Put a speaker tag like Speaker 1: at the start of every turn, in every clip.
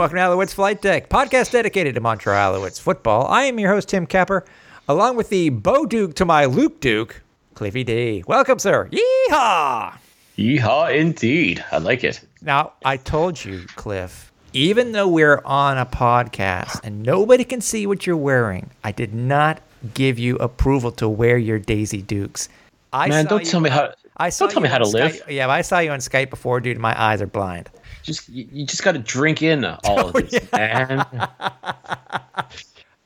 Speaker 1: Welcome to Alouettes Flight Deck, podcast dedicated to Montreal Alouettes football. I am your host, Tim Capper, along with the Bo Duke to my Luke Duke, Cliffy D. Welcome, sir. Yeehaw!
Speaker 2: Yeehaw, indeed. I like it.
Speaker 1: Now, I told you, Cliff, even though we're on a podcast and nobody can see what you're wearing, I did not give you approval to wear your Daisy Dukes. I
Speaker 2: Man, don't tell me how-
Speaker 1: I saw
Speaker 2: don't tell me how to live.
Speaker 1: Skype- Yeah, I saw you on Skype before, dude. My eyes are blind.
Speaker 2: Just you, you just got to drink in all
Speaker 1: Oh,
Speaker 2: of this, man.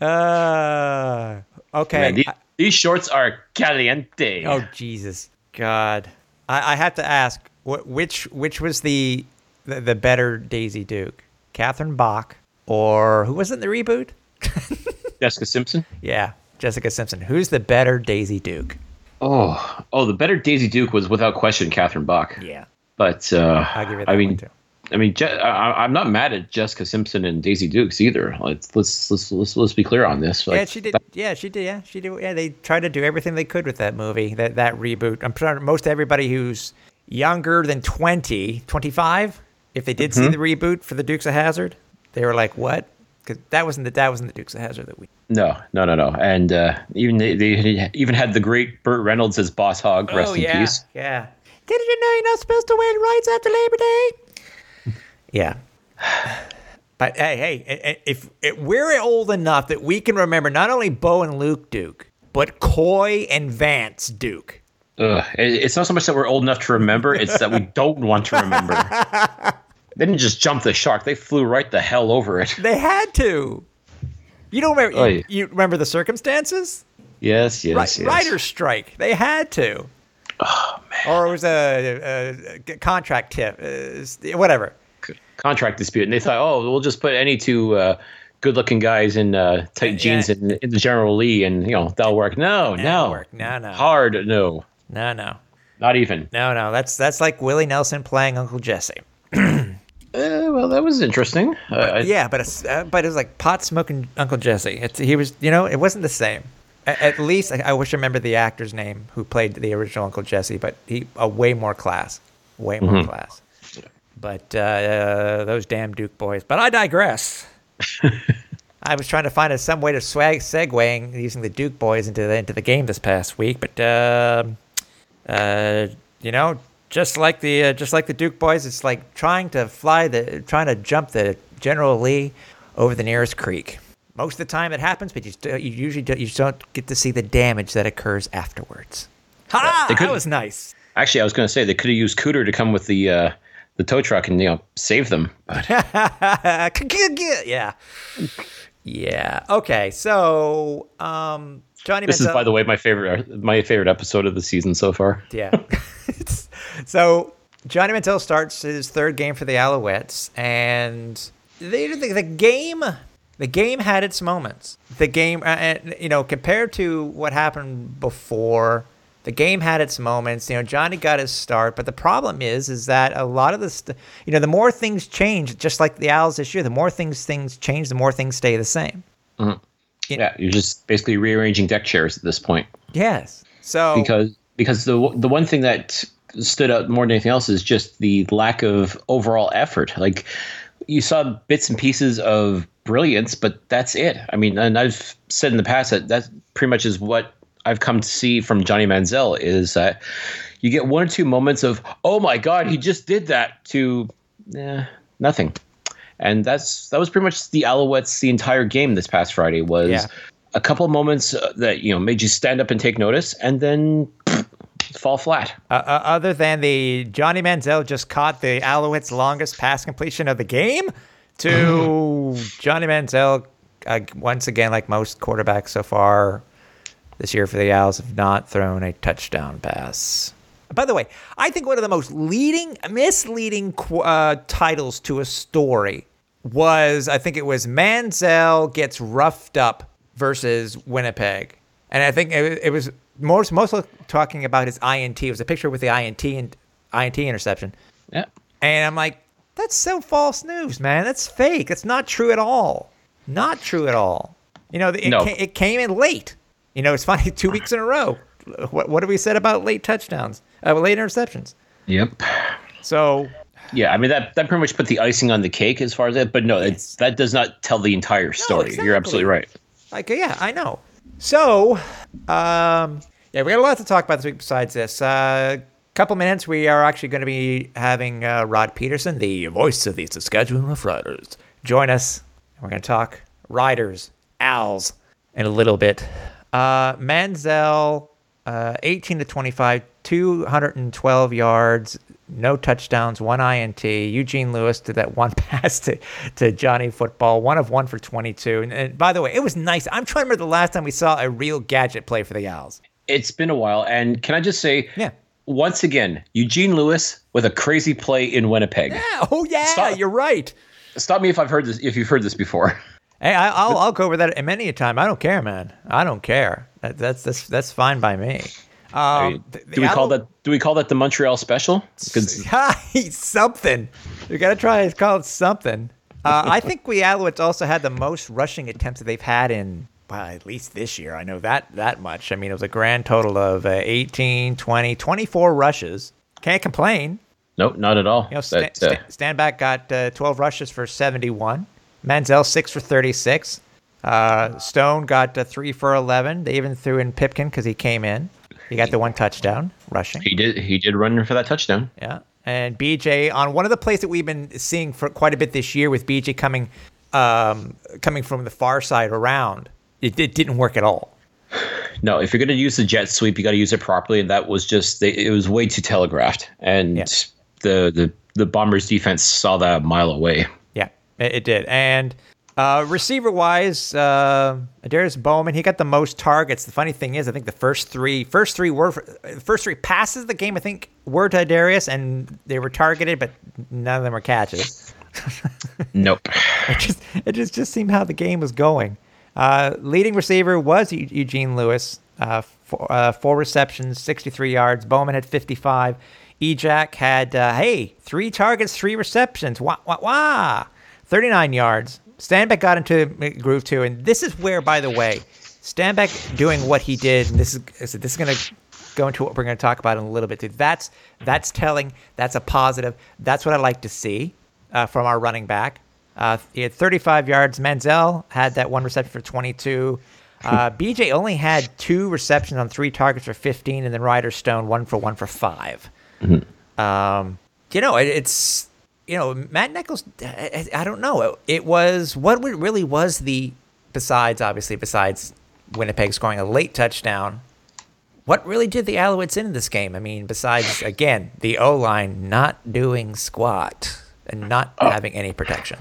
Speaker 1: Uh, okay.
Speaker 2: Man, these, these shorts are caliente.
Speaker 1: Oh Jesus, God! I, I have to ask, wh- which which was the, the the better Daisy Duke, Catherine Bach or who was it in the reboot?
Speaker 2: Jessica Simpson.
Speaker 1: Yeah, Jessica Simpson. Who's the better Daisy Duke?
Speaker 2: Oh, oh, the better Daisy Duke was without question Catherine Bach.
Speaker 1: Yeah,
Speaker 2: But uh,
Speaker 1: I'll give you that
Speaker 2: I mean,
Speaker 1: too.
Speaker 2: I mean, Je- I, I'm not mad at Jessica Simpson and Daisy Dukes either. Let's let's let's let's, let's be clear on this.
Speaker 1: yeah, she did. Yeah, she did. Yeah, she did. Yeah, they tried to do everything they could with that movie, that that reboot. I'm sure most everybody who's younger than 20, 25, if they did see the reboot for the Dukes of Hazzard, they were like, "What?" Because that wasn't the that wasn't the Dukes of Hazzard that we.
Speaker 2: No, no, no, no. And uh, even they, they even had the great Burt Reynolds as Boss Hogg. Rest
Speaker 1: oh
Speaker 2: in
Speaker 1: yeah,
Speaker 2: peace.
Speaker 1: yeah. Did you know you're not supposed to wear rights after Labor Day? Yeah. But hey, hey, if, if we're old enough that we can remember not only Bo and Luke Duke, but Coy and Vance Duke.
Speaker 2: Ugh, it's not so much that we're old enough to remember; it's that we don't want to remember. they didn't just jump the shark; they flew right the hell over it.
Speaker 1: They had to. You don't remember?
Speaker 2: Oh,
Speaker 1: you,
Speaker 2: yeah.
Speaker 1: you remember the circumstances?
Speaker 2: Yes, yes,
Speaker 1: Right,
Speaker 2: yes.
Speaker 1: writer's strike. They had to. Oh man. Or it was a, a, a contract tip. Uh, whatever.
Speaker 2: Contract dispute, and they thought, oh, we'll just put any two uh, good-looking guys in uh, tight
Speaker 1: Yeah.
Speaker 2: jeans in, in the General Lee, and you know that'll work. No, no,
Speaker 1: work. No, no.
Speaker 2: hard, no,
Speaker 1: No, no.
Speaker 2: not even.
Speaker 1: No, no, that's that's like Willie Nelson playing Uncle Jesse.
Speaker 2: Uh, well, that was interesting. Uh,
Speaker 1: Yeah, but it's, uh, but it was like pot smoking Uncle Jesse. It's, he was, you know, it wasn't the same. A- At, least I, I wish I remember the actor's name who played the original Uncle Jesse, but he a way more class, way more class. But uh, uh, those damn Duke boys. But I digress. I was trying to find a, some way to swag segueing using the Duke boys into the into the game this past week, but um uh, you know, just like the uh, just like the Duke boys, it's like trying to fly the trying to jump the General Lee over the nearest creek. Most of the time it happens, but you, st- you usually don't, you don't get to see the damage that occurs afterwards. Ha! that was nice.
Speaker 2: actually, I was going to say they could have used Cooter to come with the uh, the tow truck and you know save them. But
Speaker 1: yeah, yeah. Okay, so um, Johnny.
Speaker 2: this is, by the way, my favorite my favorite episode of the season so far.
Speaker 1: Yeah. so Johnny Manziel starts his third game for the Alouettes, and they, the, the game, the game had its moments. The game, uh, and you know, compared to what happened before, the game had its moments. You know, Johnny got his start, but the problem is, is that a lot of the, st- you know, the more things change, just like the Owls this year, the more things things change, the more things stay the same. Mm-hmm.
Speaker 2: Yeah, you're just basically rearranging deck chairs at this point.
Speaker 1: Yes. So
Speaker 2: because because the the one thing that stood out more than anything else is just the lack of overall effort. Like you saw bits and pieces of brilliance, but that's it. I mean, and I've said in the past that that pretty much is what I've come to see from Johnny Manziel is that you get one or two moments of oh my god, he just did that to eh, nothing. And that's that was pretty much the Alouettes the entire game this past Friday was
Speaker 1: Yeah.
Speaker 2: a couple moments uh, that you know made you stand up and take notice, and then fall flat.
Speaker 1: Uh, uh, other than the Johnny Manziel just caught the Alouettes' longest pass completion of the game to Johnny Manziel, uh, once again, like most quarterbacks so far, this year for the Owls have not thrown a touchdown pass. By the way, I think one of the most leading, misleading uh, titles to a story was I think it was Manziel gets roughed up versus Winnipeg, and I think it, it was most mostly talking about his INT. It was a picture with the INT and INT interception,
Speaker 2: Yeah.
Speaker 1: and I'm like, that's so false news, man. That's fake. That's not true at all. Not true at all. You know, it,
Speaker 2: No.
Speaker 1: ca- it came in late. You know, it's funny, two weeks in a row. What, what have we said about late touchdowns, uh, late interceptions?
Speaker 2: Yep.
Speaker 1: So,
Speaker 2: Yeah, I mean that that pretty much put the icing on the cake as far as that, but no, it's, that does not tell the entire story.
Speaker 1: exactly.
Speaker 2: You're absolutely right.
Speaker 1: like, yeah, I know. So, um, yeah, we got a lot to talk about this week besides this. Uh, couple minutes, we are actually going to be having uh, Rod Pedersen, the voice of the Saskatchewan Roughriders, join us. We're going to talk Riders, Owls, in a little bit. Uh, Manziel, uh, 18 to 25, 212 yards, no touchdowns, one INT. Eugene Lewis did that one pass to, to Johnny Football, one of one for 22. And, and by the way, it was nice. I'm trying to remember the last time we saw a real gadget play for the Owls.
Speaker 2: It's been a while, and can I just say,
Speaker 1: Yeah.
Speaker 2: once again, Eugene Lewis with a crazy play in Winnipeg.
Speaker 1: Yeah, oh yeah,
Speaker 2: Stop.
Speaker 1: you're right.
Speaker 2: Stop me if I've heard this. If you've heard this before.
Speaker 1: Hey, I, I'll I'll go over that many a time. I don't care, man. I don't care. That, that's that's that's fine by me. Um, the- the
Speaker 2: do we call that? Do we call that the Montreal special?
Speaker 1: something. We gotta try to call it something. Uh, I think we Alouettes also had the most rushing attempts that they've had in well, at least this year. I know that that much. I mean, it was a grand total of uh, 18, 20, 24 rushes. Can't complain.
Speaker 2: nope, not at all.
Speaker 1: You know, Sta-
Speaker 2: That, uh,
Speaker 1: Sta- Stanback got uh, 12 rushes for 71. Manziel, 6 for 36. Uh, Stone got uh, 3 for 11. They even threw in Pipkin because he came in. He got the one touchdown rushing.
Speaker 2: he did. He did run for that touchdown.
Speaker 1: Yeah. And BJ on one of the plays that we've been seeing for quite a bit this year with BJ coming um, coming from the far side around, it, it didn't work at all.
Speaker 2: No, if you're going to use the jet sweep, you got to use it properly, and that was just it was way too telegraphed, and
Speaker 1: Yeah.
Speaker 2: the the the Bombers defense saw that a mile away.
Speaker 1: It, it did. And uh, receiver wise, uh, Darius Bowman, he got the most targets. The funny thing is, I think the first three, first three were first three passes of the game. I think were to Darius, and they were targeted, but none of them were catches.
Speaker 2: Nope.
Speaker 1: It just it just just seemed how the game was going. Uh, leading receiver was Eu- Eugene Lewis, uh, four, uh, four receptions, 63 yards. Bowman had 55. Ejac had uh, hey three targets, three receptions. Wah wah wah, 39 yards. Stanback got into the groove too, and this is where, by the way, Stanback doing what he did. And this is this is going to go into what we're going to talk about in a little bit. Too. That's that's telling. That's a positive. That's what I like to see uh, from our running back. Uh, he had 35 yards. Manziel had that one reception for 22. Uh, BJ only had two receptions on three targets for 15, and then Ryder Stone one for one for 5 Um, you know, it, it's you know Matt Nichols. I, I don't know. It was what really was the besides obviously besides Winnipeg scoring a late touchdown. What really did the Alouettes in this game? I mean, besides again the O line not doing squat and not oh. having any protection.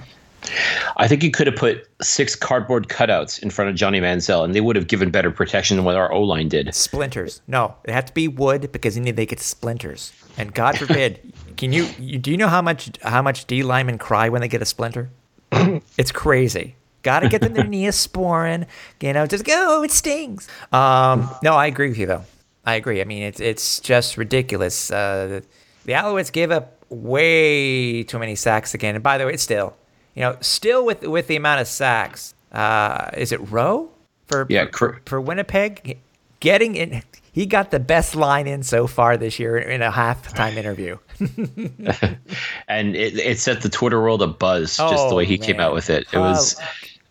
Speaker 2: I think you could have put six cardboard cutouts in front of Johnny Manziel, and they would have given better protection than what our O line did.
Speaker 1: Splinters. No, it had to be wood because you need they get splinters. And God forbid, can you, you do you know how much how much D linemen cry when they get a splinter? it's crazy. Got to get them their neosporin. You know, just go. it stings. Um, no, I agree with you though. I agree. I mean, it's it's just ridiculous. Uh, the Alouettes gave up way too many sacks again. And by the way, it's still, you know, still with with the amount of sacks. Uh, is it Roh for
Speaker 2: Yeah,
Speaker 1: for, for Winnipeg? Getting in, he got the best line in so far this year in a halftime interview.
Speaker 2: And it, it set the Twitter world a buzz just the
Speaker 1: Oh,
Speaker 2: way he came out with it. It was.
Speaker 1: Oh,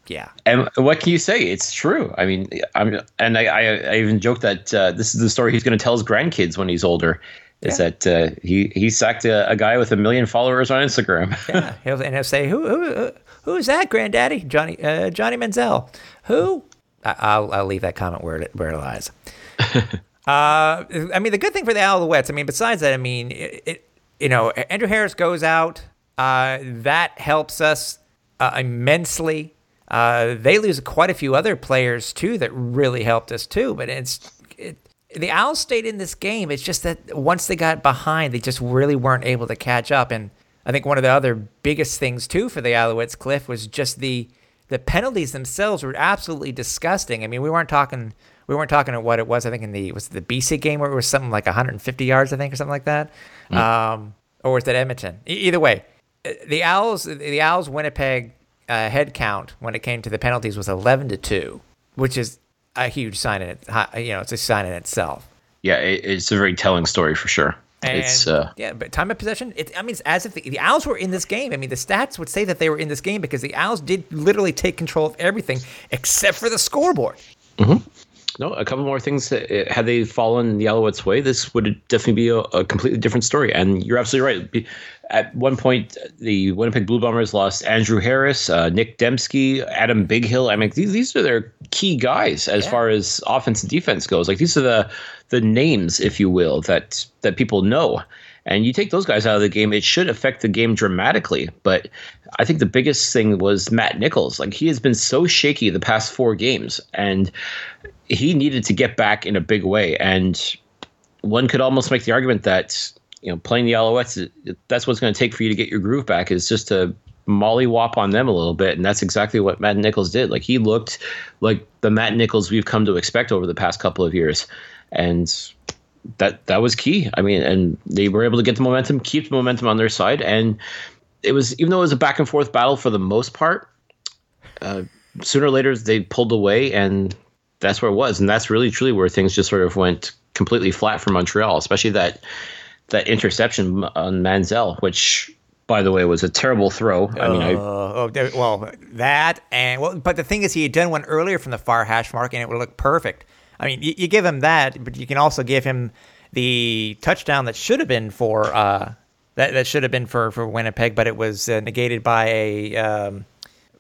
Speaker 1: yeah.
Speaker 2: And what can you say? It's true. I mean, I'm, and I, I, I even joked that uh, this is the story he's going to tell his grandkids when he's older. Is
Speaker 1: Yeah.
Speaker 2: that uh, he he sacked a, a guy with a million followers on Instagram?
Speaker 1: Yeah, he'll, and he'll say, "Who, who, who who's that, Granddaddy? Johnny, uh, Johnny Manziel? Who?" I, I'll, I'll leave that comment where it, where it lies. uh, I mean, the good thing for the Alouettes, I mean, besides that, I mean, it, it you know, Andrew Harris goes out. Uh, that helps us uh, immensely. Uh, they lose quite a few other players too that really helped us too. But it's it, the Owls stayed in this game. It's just that once they got behind, they just really weren't able to catch up. And I think one of the other biggest things too for the Alouettes, Cliff, was just the the penalties themselves were absolutely disgusting. I mean, we weren't talking we weren't talking about what it was. I think in the was it the BC game where it was something like 150 yards, I think, or something like that, mm. um, or was that Edmonton? E- either way, uh, the Owls the Owls Winnipeg uh, head count when it came to the penalties was 11 to two, which is a huge sign in it. You know, it's a sign in itself.
Speaker 2: Yeah, it's a very telling story for sure.
Speaker 1: And,
Speaker 2: it's
Speaker 1: uh, yeah, but time of possession. It, I mean, it's as if the, the, Owls were in this game. I mean, the stats would say that they were in this game because the Owls did literally take control of everything except for the scoreboard.
Speaker 2: Mm-hmm. No, a couple more things. That, uh, had they fallen the Alouettes' way, this would definitely be a, a, completely different story. And you're absolutely right. At one point, the Winnipeg Blue Bombers lost Andrew Harris, uh, Nick Demski, Adam Bighill. I mean, these these are their key guys as yeah. far as offense and defense goes. Like these are the the names, if you will, that that people know. And you take those guys out of the game, it should affect the game dramatically. But I think the biggest thing was Matt Nichols. Like he has been so shaky the past four games, and he needed to get back in a big way. And one could almost make the argument that you know playing the Alouettes, that's what's going to take for you to get your groove back is just to mollywop on them a little bit, and that's exactly what Matt Nichols did. Like he looked like the Matt Nichols we've come to expect over the past couple of years, and that that was key. I mean, and they were able to get the momentum, keep the momentum on their side, and it was even though it was a back and forth battle for the most part. Uh, sooner or later, they pulled away, and that's where it was, and that's really truly where things just sort of went completely flat for Montreal, especially that that interception on Manziel, which by the way was a terrible throw. I mean, I,
Speaker 1: uh, oh, well, that and well, but the thing is, he had done one earlier from the far hash mark, and it would look perfect. I mean, you, you give him that, but you can also give him the touchdown that should have been for uh, that that should have been for for Winnipeg, but it was uh, negated by a um,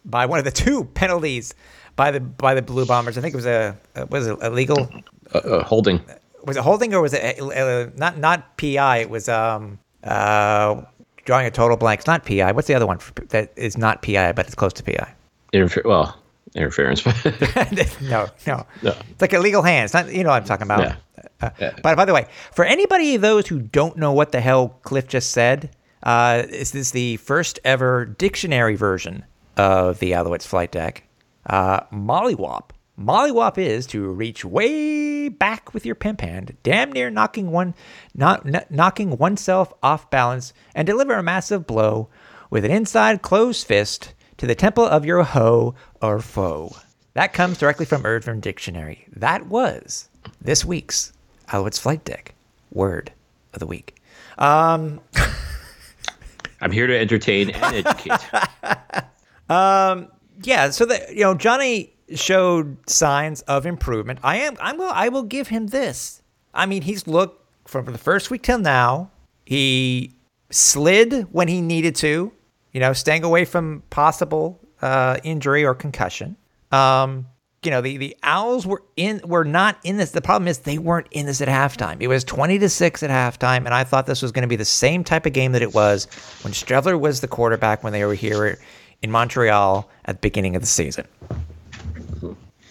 Speaker 1: by one of the two penalties by the by the Blue Bombers. I think it was a was it illegal
Speaker 2: uh, uh, holding.
Speaker 1: Was it holding or was it uh, not not PI? It was um uh drawing a total blank. It's not PI. What's the other one that is not PI but it's close to PI?
Speaker 2: Interfer- well, interference.
Speaker 1: no, no, no. It's like illegal hands. Not you know what I'm talking about. Yeah. Uh, yeah. But by the way, for anybody those who don't know what the hell Cliff just said, uh, this is the first ever dictionary version of the Alouettes flight deck. Uh, mollywop. Mollywop is to reach way back with your pimp hand, damn near knocking one, not, n- knocking oneself off balance, and deliver a massive blow with an inside closed fist to the temple of your hoe or foe. That comes directly from Urban Dictionary. That was this week's Alouettes Flight Deck word of the week. Um,
Speaker 2: I'm here to entertain and educate.
Speaker 1: um, yeah, so that you know, Johnny showed signs of improvement. I am I'm will I will give him this. I mean, he's looked from the first week till now. He slid when he needed to, you know, staying away from possible uh, injury or concussion. Um, you know, the, the Owls were in were not in this. The problem is they weren't in this at halftime. It was twenty to six at halftime, and I thought this was going to be the same type of game that it was when Streveler was the quarterback when they were here in Montreal at the beginning of the season.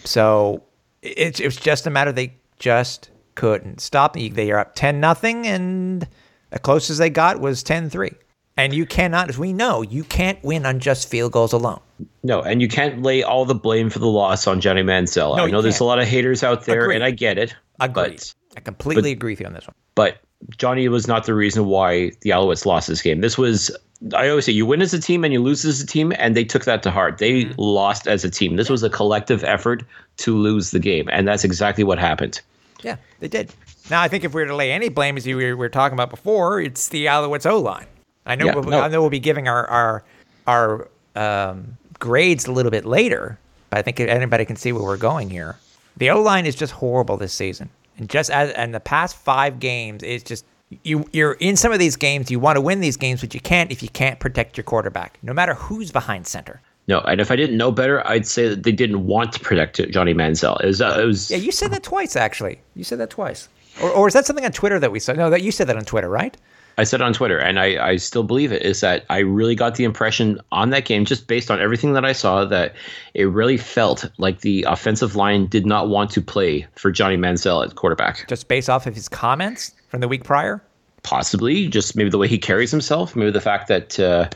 Speaker 1: So it's it was just a matter they just couldn't stop. They are up 10 nothing, and the closest they got was 10 3. And you cannot, as we know, you can't win on just field goals alone.
Speaker 2: No, and you can't lay all the blame for the loss on Johnny Manziel. No, I know there's a lot of haters out there, Agreed. and I get it.
Speaker 1: Agreed. But, I completely but, agree with you on this one.
Speaker 2: But Johnny was not the reason why the Alouettes lost this game. This was I always say you win as a team and you lose as a team, and they took that to heart. They mm-hmm. lost as a team. This was a collective effort to lose the game, and that's exactly what happened.
Speaker 1: Yeah, they did. Now, I think if we were to lay any blame, as we were talking about before, it's the Alouettes O line. I know, yeah, we'll, no. I know we'll be giving our our our um, grades a little bit later, but I think anybody can see where we're going here. The O line is just horrible this season, and just as in the past five games, it's just you you're in some of these games you want to win these games but you can't if you can't protect your quarterback no matter who's behind center.
Speaker 2: No and if i didn't know better i'd say that they didn't want to protect johnny manziel. It was, uh, it was
Speaker 1: yeah you said that twice actually. You said that twice. Or, or is that something on twitter that we saw? No that you said that on twitter right?
Speaker 2: I said on Twitter, and I, I still believe it, is that I really got the impression on that game, just based on everything that I saw, that it really felt like the offensive line did not want to play for Johnny Manziel at quarterback.
Speaker 1: Just based off of his comments from the week prior?
Speaker 2: Possibly, just maybe the way he carries himself, maybe the fact that uh,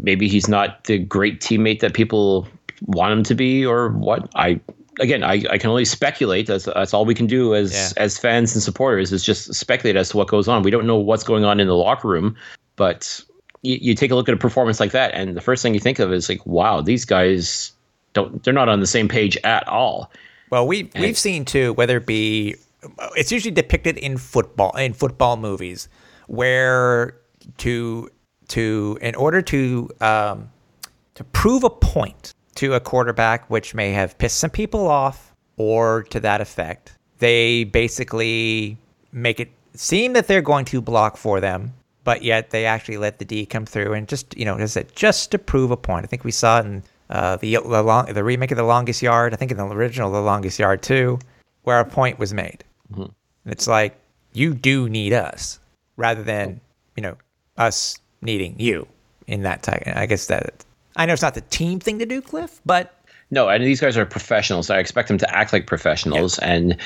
Speaker 2: maybe he's not the great teammate that people want him to be, or what. I again, I, I can only speculate. That's that's all we can do as
Speaker 1: Yeah.
Speaker 2: as fans and supporters is just speculate as to what goes on. We don't know what's going on in the locker room, but you, you take a look at a performance like that, and the first thing you think of is like, wow, these guys don't they're not on the same page at all.
Speaker 1: Well, we we've seen too, whether it be, it's usually depicted in football in football movies, where to to in order to um, to prove a point to a quarterback, which may have pissed some people off or to that effect, they basically make it seem that they're going to block for them, but yet they actually let the D come through and just you know just just to prove a point. I think we saw it in uh, the the, long, the remake of the Longest Yard. I think in the original The Longest Yard too, where a point was made. And it's like you do need us rather than you know us needing you in that type. I guess that I know it's not the team thing to do, Cliff, but
Speaker 2: No, and these guys are professionals. I expect them to act like professionals. And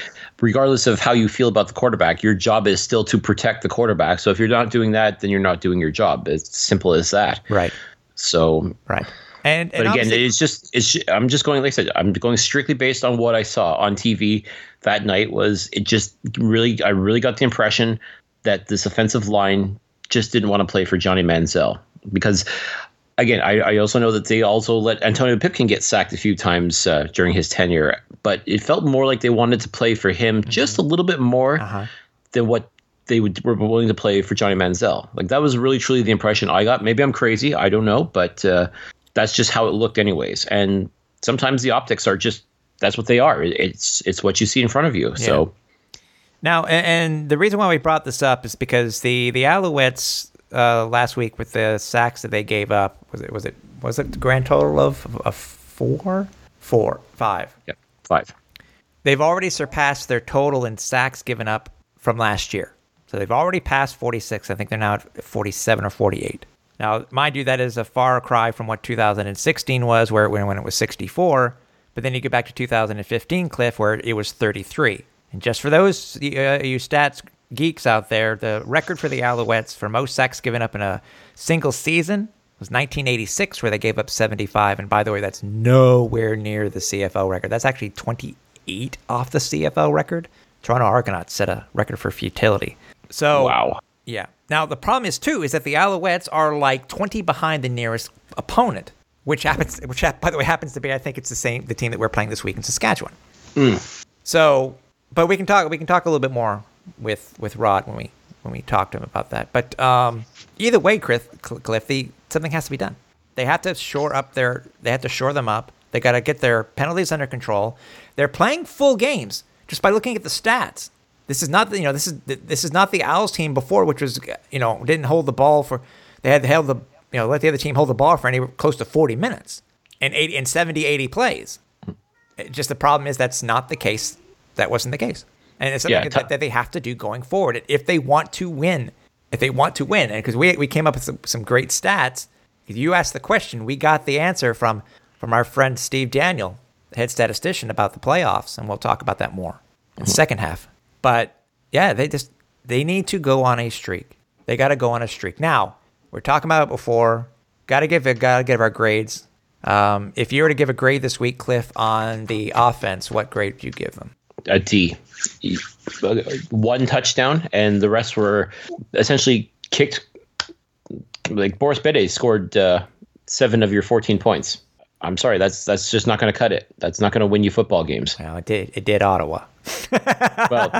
Speaker 2: regardless of how you feel about the quarterback, your job is still to protect the quarterback. So if you're not doing that, then you're not doing your job. It's simple as that.
Speaker 1: right,
Speaker 2: So,
Speaker 1: right. And,
Speaker 2: but again, it's just it's. I'm just going like I said. I'm going strictly based on what I saw on TV that night. Was it just really? I really got the impression that this offensive line just didn't want to play for Johnny Manziel because again, I, I also know that they also let Antonio Pipkin get sacked a few times uh, during his tenure, but it felt more like they wanted to play for him just a little bit more than what they would, were willing to play for Johnny Manziel. Like that was really truly the impression I got. Maybe I'm crazy, I don't know, but uh, that's just how it looked, anyways. And sometimes the optics are just that's what they are. It's it's what you see in front of you. So
Speaker 1: Now, and the reason why we brought this up is because the the Alouettes uh, last week with the sacks that they gave up was it was it was it the grand total of of four, four, five.
Speaker 2: yeah, five.
Speaker 1: They've already surpassed their total in sacks given up from last year. So they've already passed 46. I think they're now at 47 or 48. Now, mind you, that is a far cry from what 2016 was, where it, when when it was 64. But then you get back to 2015, Cliff, where it was 33. And just for those uh, you stats geeks out there, the record for the Alouettes for most sacks given up in a single season was 1986, where they gave up 75. And by the way, that's nowhere near the CFL record. That's actually 28 off the CFL record. Toronto Argonauts set a record for futility. So
Speaker 2: Wow.
Speaker 1: Yeah. Now the problem is too is that the Alouettes are like 20 behind the nearest opponent, which happens which by the way happens to be I think it's the same the team that we're playing this week in Saskatchewan. So, but we can talk we can talk a little bit more with with Rod when we when we talk to him about that. But um, either way, Cliff, Cl- Cliff, the, something has to be done. They have to shore up their they have to shore them up. They got to get their penalties under control. They're playing full games just by looking at the stats. This is not the, you know this is this is not the Owls team before, which was you know didn't hold the ball for they had held the you know let the other team hold the ball for any close to 40 minutes and 80 and 70 80 plays. It- just the problem is that's not the case. That wasn't the case, and it's something
Speaker 2: Yeah,
Speaker 1: that, that they have to do going forward if they want to win. If they want to win, and because we we came up with some, some great stats. If you asked the question, we got the answer from from our friend Steve Daniel, the head statistician, about the playoffs, and we'll talk about that more in the second half. But yeah, they just they need to go on a streak. They got to go on a streak. Now we're talking about it before. Got to give it. Got to give our grades. Um, if you were to give a grade this week, Cliff, on the offense, what grade would you give them?
Speaker 2: a D. One touchdown, and the rest were essentially kicked. Like Boris Bede scored uh, seven of your fourteen points. I'm sorry, that's that's just not going to cut it. That's not going to win you football games.
Speaker 1: Well, it did. It did Ottawa.
Speaker 2: Well,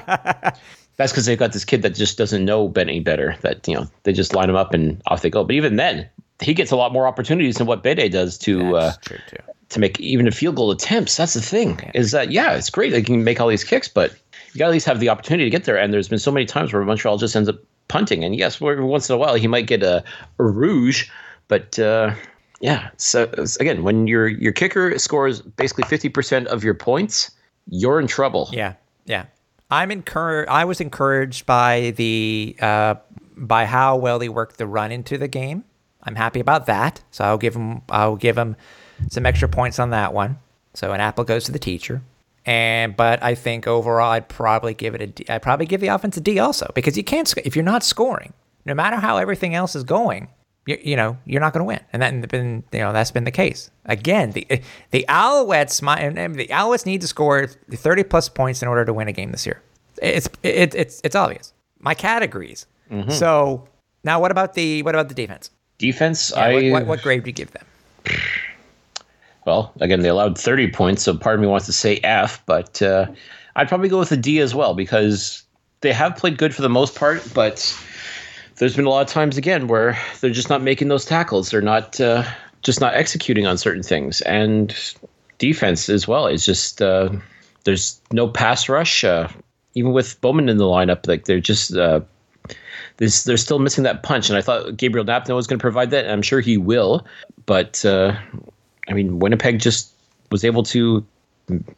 Speaker 2: that's because they've got this kid that just doesn't know any better. That you know they just line him up and off they go. But even then, he gets a lot more opportunities than what Bede does to uh,
Speaker 1: That's true too.
Speaker 2: to make even a field goal attempts. That's the thing is that yeah, it's great they can make all these kicks, but you got to at least have the opportunity to get there. And there's been so many times where Montreal just ends up punting. And yes, every once in a while he might get a, a rouge, but uh, yeah. So again, when your your kicker scores basically fifty percent of your points, you're in trouble.
Speaker 1: Yeah, yeah. I'm encouraged. I was encouraged by the uh, by how well they worked the run into the game. I'm happy about that. So I'll give them I'll give them some extra points on that one. So an apple goes to the teacher. And but I think overall I'd probably give it a D. I'd probably give the offense a D also because you can't if you're not scoring, no matter how everything else is going, you, you know you're not going to win, and that been you know that's been the case. Again, the the Alouettes my the Alouettes need to score 30 plus points in order to win a game this year. It's it, it's it's obvious. My categories. So now what about the what about the defense?
Speaker 2: Defense,
Speaker 1: Yeah,
Speaker 2: I
Speaker 1: what, what, what grade do you give them?
Speaker 2: well, again, they allowed 30 points, so part of me wants to say F, but uh, I'd probably go with a D as well because they have played good for the most part, but there's been a lot of times again where they're just not making those tackles. They're not uh, just not executing on certain things, and defense as well is just uh, there's no pass rush. Uh, even with Bowman in the lineup, like they're just uh, this, they're still missing that punch. And I thought Gabriel Knapp was going to provide that, and I'm sure he will. But uh, I mean, Winnipeg just was able to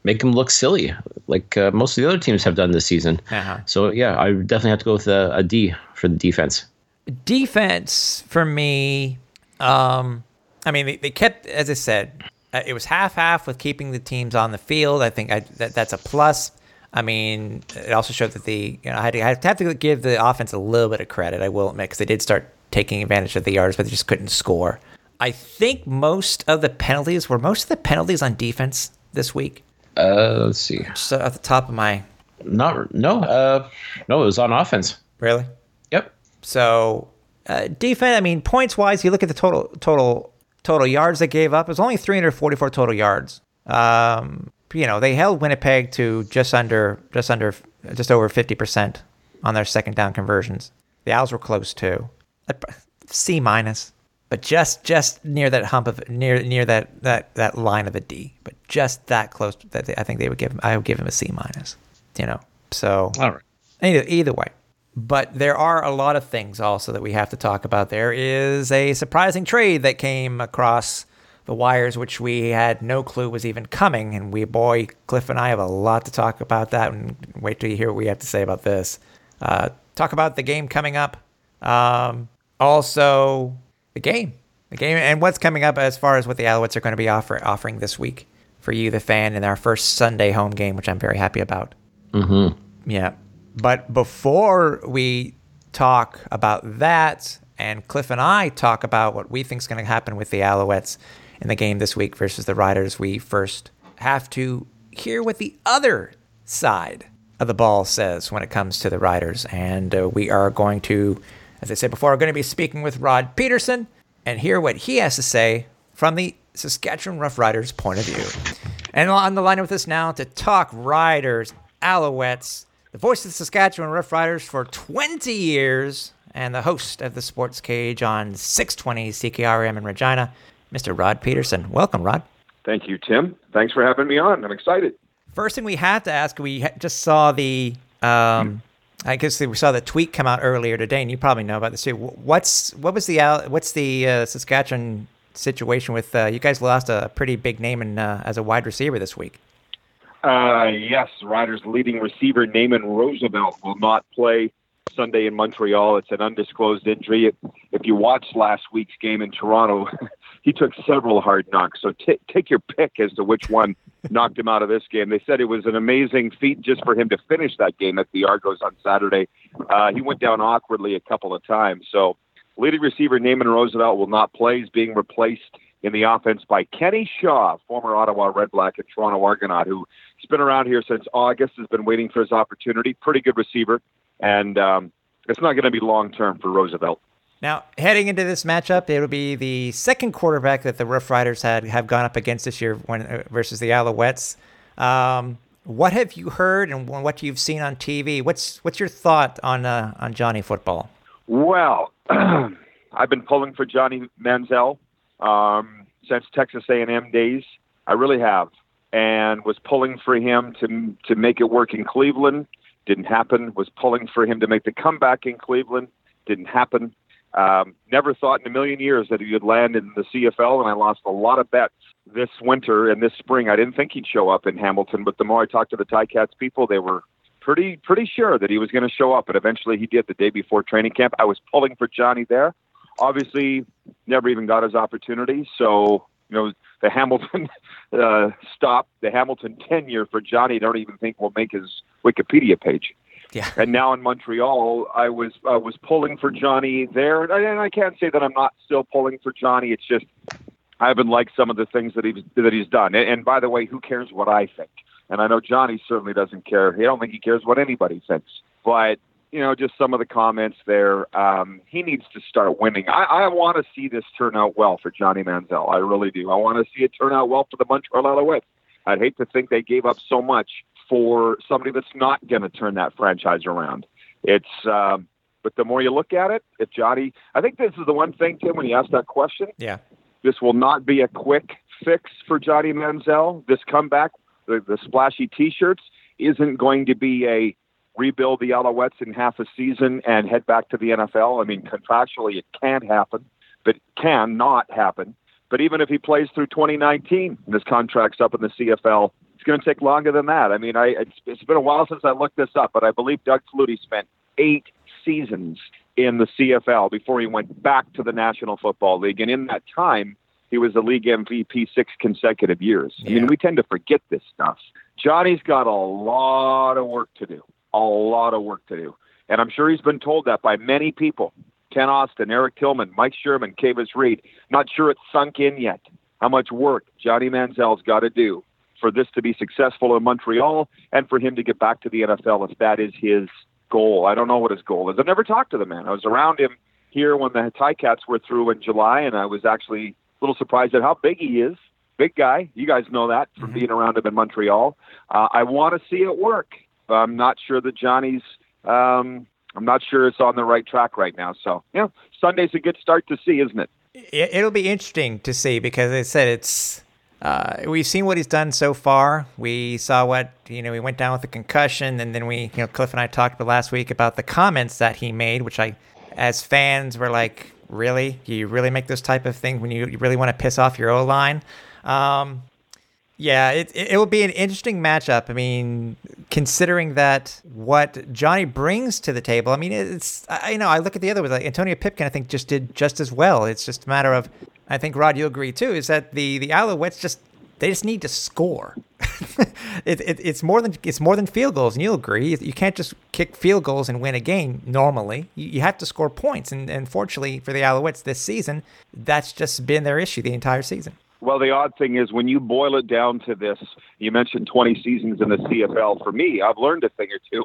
Speaker 2: make them look silly, like uh, most of the other teams have done this season.
Speaker 1: Uh-huh.
Speaker 2: So yeah, I definitely have to go with a, a D for the defense.
Speaker 1: Defense for me um i mean they, they kept as i said uh, it was half half with keeping the teams on the field i think I, that, that's a plus i mean it also showed that the you know i had to, I have to give the offense a little bit of credit i will admit because they did start taking advantage of the yards but they just couldn't score i think most of the penalties were most of the penalties on defense this week
Speaker 2: Uh, let's see.
Speaker 1: so at the top of my
Speaker 2: Not no. Uh, no, it was on offense.
Speaker 1: really. So uh, defense. I mean, points wise, you look at the total total total yards they gave up. It was only 344 total yards. Um, you know, they held Winnipeg to just under just under just over 50 percent on their second down conversions. The Owls were close too. C minus, but just just near that hump of near near that that that line of a D, but just that close. That they, I think they would give. I would give him a C minus. You know, so
Speaker 2: All right.
Speaker 1: Either, either way. But there are a lot of things also that we have to talk about. There is a surprising trade that came across the wires, which we had no clue was even coming. And we, boy, Cliff and I have a lot to talk about that. And wait till you hear what we have to say about this. Uh, talk about the game coming up. Um, also, the game. The game and what's coming up as far as what the Alouettes are going to be offer, offering this week for you, the fan, in our first Sunday home game, which I'm very happy about. Yeah. But before we talk about that, and Cliff and I talk about what we think is going to happen with the Alouettes in the game this week versus the Riders, we first have to hear what the other side of the ball says when it comes to the Riders. And uh, we are going to, as I said before, we're going to be speaking with Rod Pedersen and hear what he has to say from the Saskatchewan Roughriders point of view. And on the line with us now to talk Riders, Alouettes, the voice of the Saskatchewan Roughriders for 20 years, and the host of the Sports Cage on 620 CKRM in Regina, Mr. Rod Pedersen. Welcome, Rod.
Speaker 3: Thank you, Tim. Thanks for having me on. I'm excited.
Speaker 1: First thing we have to ask, we just saw the, um, I guess we saw the tweet come out earlier today, and you probably know about this too. What's what was the what's the uh, Saskatchewan situation with uh, you guys lost a pretty big name in, uh, as a wide receiver this week?
Speaker 3: Uh, yes, Riders' leading receiver, Naaman Roosevelt, will not play Sunday in Montreal. It's an undisclosed injury. If, if you watched last week's game in Toronto, he took several hard knocks. So t- take your pick as to which one knocked him out of this game. They said it was an amazing feat just for him to finish that game at the Argos on Saturday. Uh, he went down awkwardly a couple of times. So leading receiver Naaman Roosevelt will not play. He's being replaced in the offense by Kenny Shaw, former Ottawa Red Black and Toronto Argonaut, who's been around here since August, has been waiting for his opportunity. Pretty good receiver, and um, it's not going to be long term for Roosevelt.
Speaker 1: Now, heading into this matchup, it'll be the second quarterback that the Rough Riders had have gone up against this year when uh, versus the Alouettes. Um, what have you heard and what you've seen on TV? What's what's your thought on uh, on Johnny Football?
Speaker 3: Well, I've been pulling for Johnny Manziel um, since Texas A&M days. I really have, and was pulling for him to to make it work in Cleveland. Didn't happen. Was pulling for him to make the comeback in Cleveland. Didn't happen. Um, never thought in a million years that he would land in the CFL, and I lost a lot of bets this winter and this spring. I didn't think he'd show up in Hamilton, but the more I talked to the Ticats people, they were pretty pretty sure that he was going to show up, but eventually he did the day before training camp. I was pulling for Johnny there. Obviously, never even got his opportunity. So you know the Hamilton uh, stop, the Hamilton tenure for Johnny. I don't even think will make his Wikipedia page.
Speaker 1: Yeah.
Speaker 3: And now in Montreal, I was I was pulling for Johnny there, and I, and I can't say that I'm not still pulling for Johnny. It's just I haven't liked some of the things that he's that he's done. And, and by the way, who cares what I think? And I know Johnny certainly doesn't care. He don't think he cares what anybody thinks. But you know, just some of the comments there. Um, he needs to start winning. I, I want to see this turn out well for Johnny Manziel. I really do. I want to see it turn out well for the Montreal Alouettes. I'd hate to think they gave up so much for somebody that's not going to turn that franchise around. It's, um, but the more you look at it, if Johnny, I think this is the one thing, Tim, when you ask that question,
Speaker 1: Yeah.
Speaker 3: this will not be a quick fix for Johnny Manziel. This comeback, the, the splashy T-shirts, isn't going to be a rebuild the Alouettes in half a season and head back to the NFL. I mean, contractually, it can't happen, but it can not happen. But even if he plays through 2019 and his contract's up in the CFL, it's going to take longer than that. I mean, I it's, it's been a while since I looked this up, but I believe Doug Flutie spent eight seasons in the CFL before he went back to the National Football League, and in that time, he was the league MVP six consecutive years. I mean, we tend to forget this stuff. Johnny's got a lot of work to do, a lot of work to do, and I'm sure he's been told that by many people. Kent Austin, Eric Tillman, Mike Sherman, Kavis Reed. Not sure it's sunk in yet how much work Johnny Manziel's got to do for this to be successful in Montreal and for him to get back to the NFL if that is his goal. I don't know what his goal is. I've never talked to the man. I was around him here when the Ticats were through in July, and I was actually a little surprised at how big he is. Big guy. You guys know that from being around him in Montreal. Uh, I want to see it work. I'm not sure that Johnny's. Um, I'm not sure it's on the right track right now. So, yeah, Sunday's a good start to see, isn't it?
Speaker 1: It, it'll be interesting to see because I said it's. Uh, we've seen what he's done so far. We saw what you know. He went down with a concussion, and then we, you know, Cliff and I talked last week about the comments that he made, which I, as fans, were like, "Really? You really make those type of things when you, you really want to piss off your O line?" Um, yeah, it, it will be an interesting matchup. I mean, considering that what Johnny brings to the table, I mean, it's I you know I look at the other ones like Antonio Pipkin. I think just did just as well. It's just a matter of I think Rod, you agree too, is that the the Alouettes just they just need to score. it, it, it's more than it's more than field goals, and you'll agree. You can't just kick field goals and win a game normally. You, you have to score points, and, and fortunately for the Alouettes this season, that's just been their issue the entire season.
Speaker 3: Well, the odd thing is when you boil it down to this, you mentioned 20 seasons in the CFL. For me, I've learned a thing or two.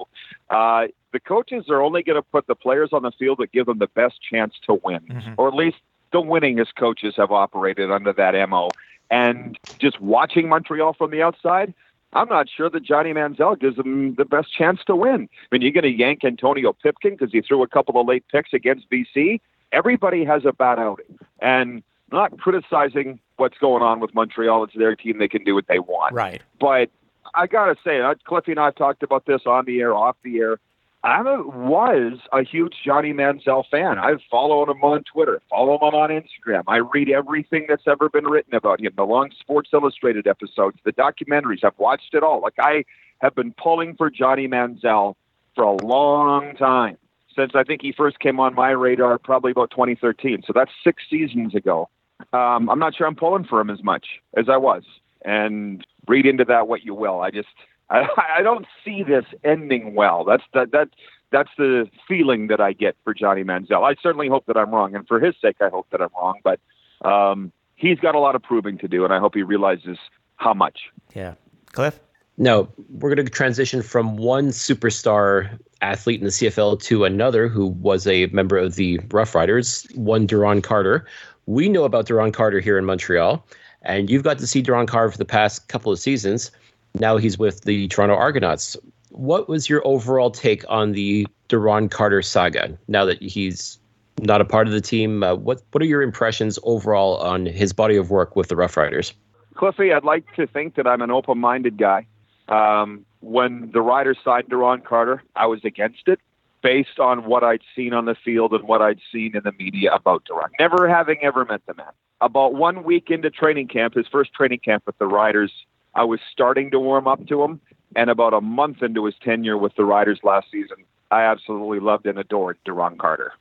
Speaker 3: Uh, the coaches are only going to put the players on the field that give them the best chance to win, or at least the winningest coaches have operated under that MO. And just watching Montreal from the outside, I'm not sure that Johnny Manziel gives them the best chance to win. I mean, you're going to yank Antonio Pipkin because he threw a couple of late picks against BC. Everybody has a bad outing. And not criticizing what's going on with Montreal. It's their team. They can do what they want.
Speaker 1: Right.
Speaker 3: But I got to say, uh, Cliffy and I have talked about this on the air, off the air. I was a huge Johnny Manziel fan. I've followed him on Twitter, follow him on Instagram. I read everything that's ever been written about him, the long Sports Illustrated episodes, the documentaries. I've watched it all. Like I have been pulling for Johnny Manziel for a long time since I think he first came on my radar, probably about 2013. So that's six seasons ago. Um, I'm not sure I'm pulling for him as much as I was. And read into that what you will. I just I, I don't see this ending well. That's that that that's the feeling that I get for Johnny Manziel. I certainly hope that I'm wrong, and for his sake, I hope that I'm wrong. But um, he's got a lot of proving to do, and I hope he realizes how much.
Speaker 1: Yeah. Cliff?
Speaker 2: No, we're going to transition from one superstar athlete in the CFL to another who was a member of the Rough Riders, one Duron Carter. We know about Duron Carter here in Montreal, and you've got to see Duron Carter for the past couple of seasons. Now he's with the Toronto Argonauts. What was your overall take on the Duron Carter saga now that he's not a part of the team? Uh, what what are your impressions overall on his body of work with the Rough Riders?
Speaker 3: Cliffy, I'd like to think that I'm an open-minded guy. Um, when the Riders signed Duron Carter, I was against it based on what I'd seen on the field and what I'd seen in the media about Duron. Never having ever met the man. About one week into training camp, his first training camp with the Riders, I was starting to warm up to him. And about a month into his tenure with the Riders last season, I absolutely loved and adored Duron Carter.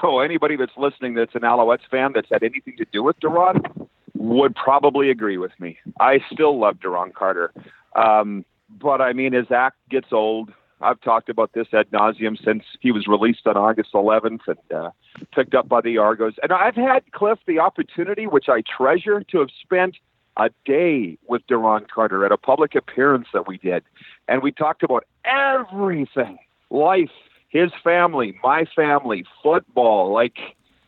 Speaker 3: So anybody that's listening that's an Alouettes fan that's had anything to do with Duron would probably agree with me. I still love Duron Carter. Um, but I mean, his act gets old. I've talked about this ad nauseum since he was released on August 11th and uh, picked up by the Argos. And I've had Cliff the opportunity, which I treasure, to have spent a day with Duron Carter at a public appearance that we did, and we talked about everything: life, his family, my family, football. Like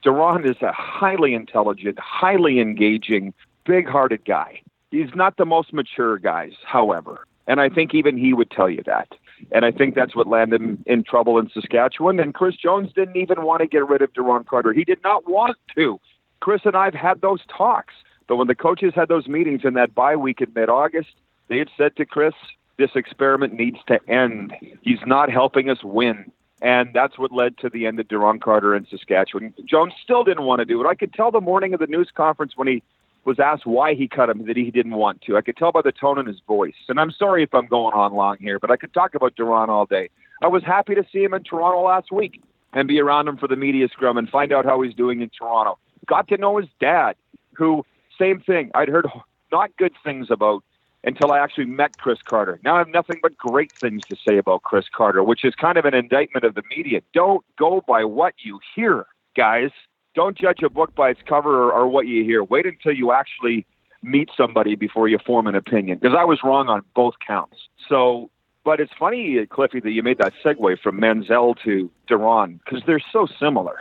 Speaker 3: Duron is a highly intelligent, highly engaging, big-hearted guy. He's not the most mature guys, however. And I think even he would tell you that. And I think that's what landed him in trouble in Saskatchewan. And Chris Jones didn't even want to get rid of Duron Carter. He did not want to. Chris and I have had those talks. But when the coaches had those meetings in that bye week in mid August, they had said to Chris, this experiment needs to end. He's not helping us win. And that's what led to the end of Duron Carter in Saskatchewan. Jones still didn't want to do it. I could tell the morning of the news conference when he was asked why he cut him that he didn't want to. I could tell by the tone in his voice. And I'm sorry if I'm going on long here, but I could talk about Duron all day. I was happy to see him in Toronto last week and be around him for the media scrum and find out how he's doing in Toronto. Got to know his dad, who, same thing, I'd heard not good things about until I actually met Chris Carter. Now I have nothing but great things to say about Chris Carter, which is kind of an indictment of the media. Don't go by what you hear, guys don't judge a book by its cover or, or what you hear. Wait until you actually meet somebody before you form an opinion. Because I was wrong on both counts. So, but it's funny, Cliffy, that you made that segue from Manziel to Duron because they're so similar.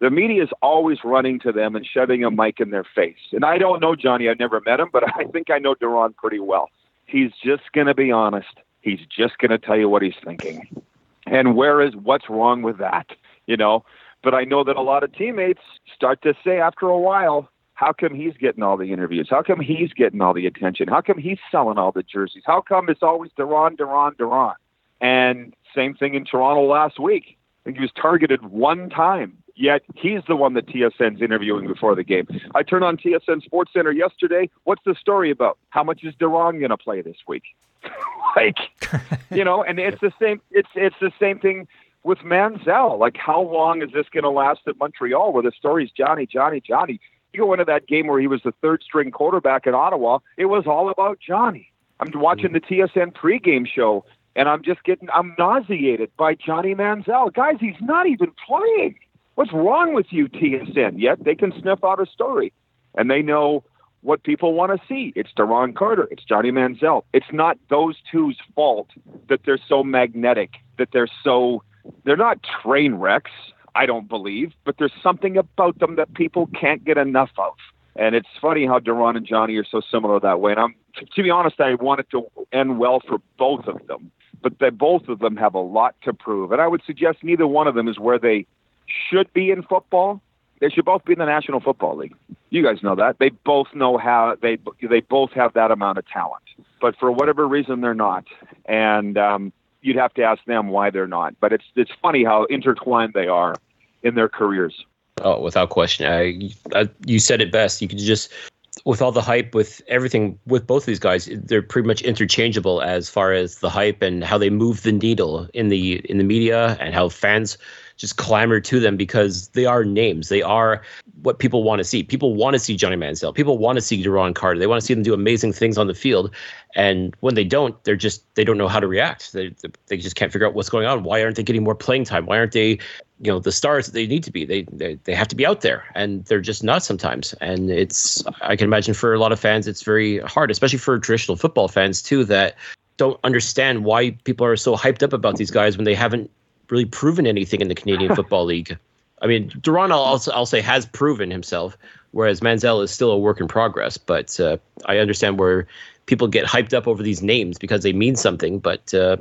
Speaker 3: The media is always running to them and shoving a mic in their face. And I don't know Johnny. I've never met him, but I think I know Duron pretty well. He's just going to be honest. He's just going to tell you what he's thinking. And where is what's wrong with that? You know, but I know that a lot of teammates start to say after a while, how come he's getting all the interviews? How come he's getting all the attention? How come he's selling all the jerseys? How come it's always Duron, Duron, Duron? And same thing in Toronto last week. I think he was targeted one time, yet he's the one that TSN's interviewing before the game. I turned on TSN Sports Center yesterday. What's the story about? How much is Duron going to play this week? like, you know, and it's the same. It's it's the same thing with Manziel. Like, how long is this going to last at Montreal where the story's Johnny, Johnny, Johnny? You go into that game where he was the third string quarterback in Ottawa, it was all about Johnny. I'm watching the TSN pregame show and I'm just getting, I'm nauseated by Johnny Manziel. Guys, he's not even playing. What's wrong with you, TSN? Yet they can sniff out a story and they know what people want to see. It's Duron Carter. It's Johnny Manziel. It's not those two's fault that they're so magnetic, that they're so they're not train wrecks, I don't believe, but there's something about them that people can't get enough of. And it's funny how Duron and Johnny are so similar that way. And I'm, to be honest, I want it to end well for both of them. But they, both of them have a lot to prove. And I would suggest neither one of them is where they should be in football. They should both be in the National Football League. You guys know that. They both know how they they both have that amount of talent. But for whatever reason, they're not. And um, you'd have to ask them why they're not. But it's it's funny how intertwined they are in their careers.
Speaker 2: Oh, without question. I, I, you said it best. You could just with all the hype, with everything, with both of these guys, they're pretty much interchangeable as far as the hype and how they move the needle in the in the media and how fans just clamor to them because they are names. They are what people want to see. People want to see Johnny Manziel. People want to see Duron Carter. They want to see them do amazing things on the field. And when they don't, they're just they don't know how to react. They they just can't figure out what's going on. Why aren't they getting more playing time? Why aren't they, you know, the stars that they need to be? They they they have to be out there, and they're just not sometimes. And it's I can imagine for a lot of fans, it's very hard, especially for traditional football fans too, that don't understand why people are so hyped up about these guys when they haven't really proven anything in the Canadian Football League. I mean, Duron, I'll, I'll say, has proven himself, whereas Manziel is still a work in progress. But uh, I understand where people get hyped up over these names because they mean something. But uh,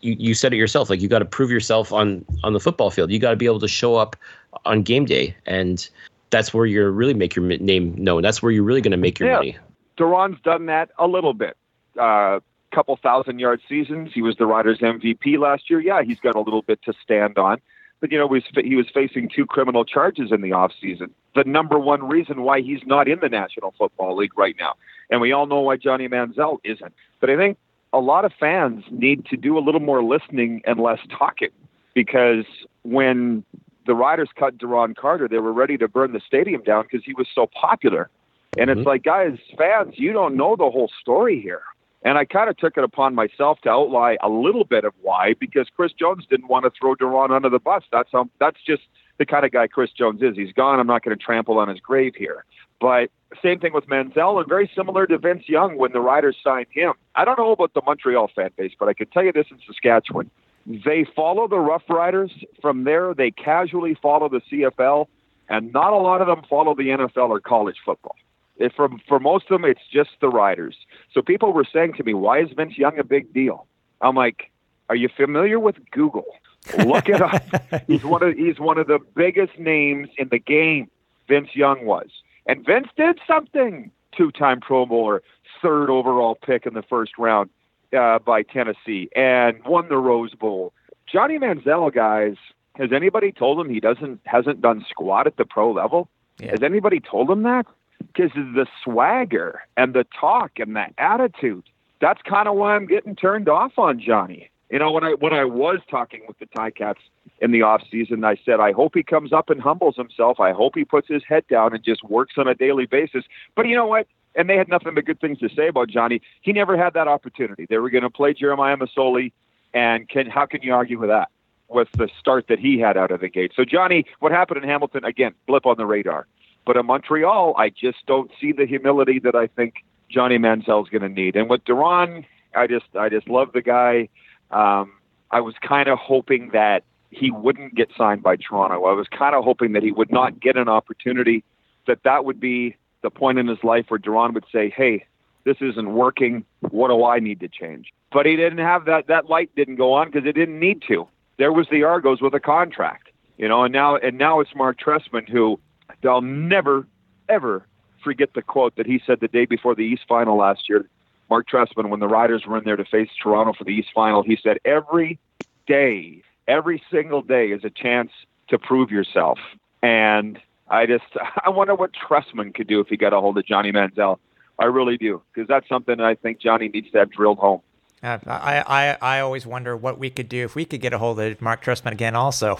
Speaker 2: you, you said it yourself, like you got to prove yourself on on the football field. You got to be able to show up on game day, and that's where you're really make your name known. That's where you're really going to make your
Speaker 3: yeah.
Speaker 2: money.
Speaker 3: Duron's done that a little bit. Uh, couple thousand yard seasons. He was the Riders MVP last year. Yeah, he's got a little bit to stand on. But, you know, he was facing two criminal charges in the offseason. The number one reason why he's not in the National Football League right now. And we all know why Johnny Manziel isn't. But I think a lot of fans need to do a little more listening and less talking because when the Riders cut Duron Carter, they were ready to burn the stadium down because he was so popular. And it's mm-hmm. like, guys, fans, you don't know the whole story here. And I kind of took it upon myself to outline a little bit of why, because Chris Jones didn't want to throw Duron under the bus. That's how, that's just the kind of guy Chris Jones is. He's gone. I'm not going to trample on his grave here. But same thing with Manziel, and very similar to Vince Young when the Riders signed him. I don't know about the Montreal fan base, but I can tell you this in Saskatchewan. They follow the Rough Riders. From there, they casually follow the CFL, and not a lot of them follow the NFL or college football. For, for most of them, it's just the Riders. So people were saying to me, why is Vince Young a big deal? I'm like, are you familiar with Google? Look it up. he's one of he's one of the biggest names in the game. Vince Young was, and Vince did something. Two-time Pro Bowler, third overall pick in the first round uh, by Tennessee, and won the Rose Bowl. Johnny Manziel, guys, has anybody told him he doesn't hasn't done squat at the pro level?
Speaker 1: Yeah.
Speaker 3: Has anybody told him that? Because of the swagger and the talk and the attitude. That's kind of why I'm getting turned off on Johnny. You know, when I when I was talking with the Tie Cats in the off season, I said I hope he comes up and humbles himself. I hope he puts his head down and just works on a daily basis. But you know what? And they had nothing but good things to say about Johnny. He never had that opportunity. They were going to play Jeremiah Masoli, and can how can you argue with that? With the start that he had out of the gate. So Johnny, what happened in Hamilton again? Blip on the radar. But in Montreal, I just don't see the humility that I think Johnny Manziel's going to need. And with Duron, I just I just love the guy. Um, I was kind of hoping that he wouldn't get signed by Toronto. I was kind of hoping that he would not get an opportunity. That that would be the point in his life where Duron would say, "Hey, this isn't working. What do I need to change?" But he didn't have that. That light didn't go on because it didn't need to. There was the Argos with a contract, you know, and now and now it's Mark Trestman who I'll never ever forget the quote that he said the day before the East Final last year. Mark Trestman, when the Riders were in there to face Toronto for the East Final, he said, "Every day, every single day is a chance to prove yourself." And I just, I wonder what Trestman could do if he got a hold of Johnny Manziel. I really do, because that's something that I think Johnny needs to have drilled home.
Speaker 1: Uh, I, I, I always wonder what we could do if we could get a hold of Mark Trestman again, also.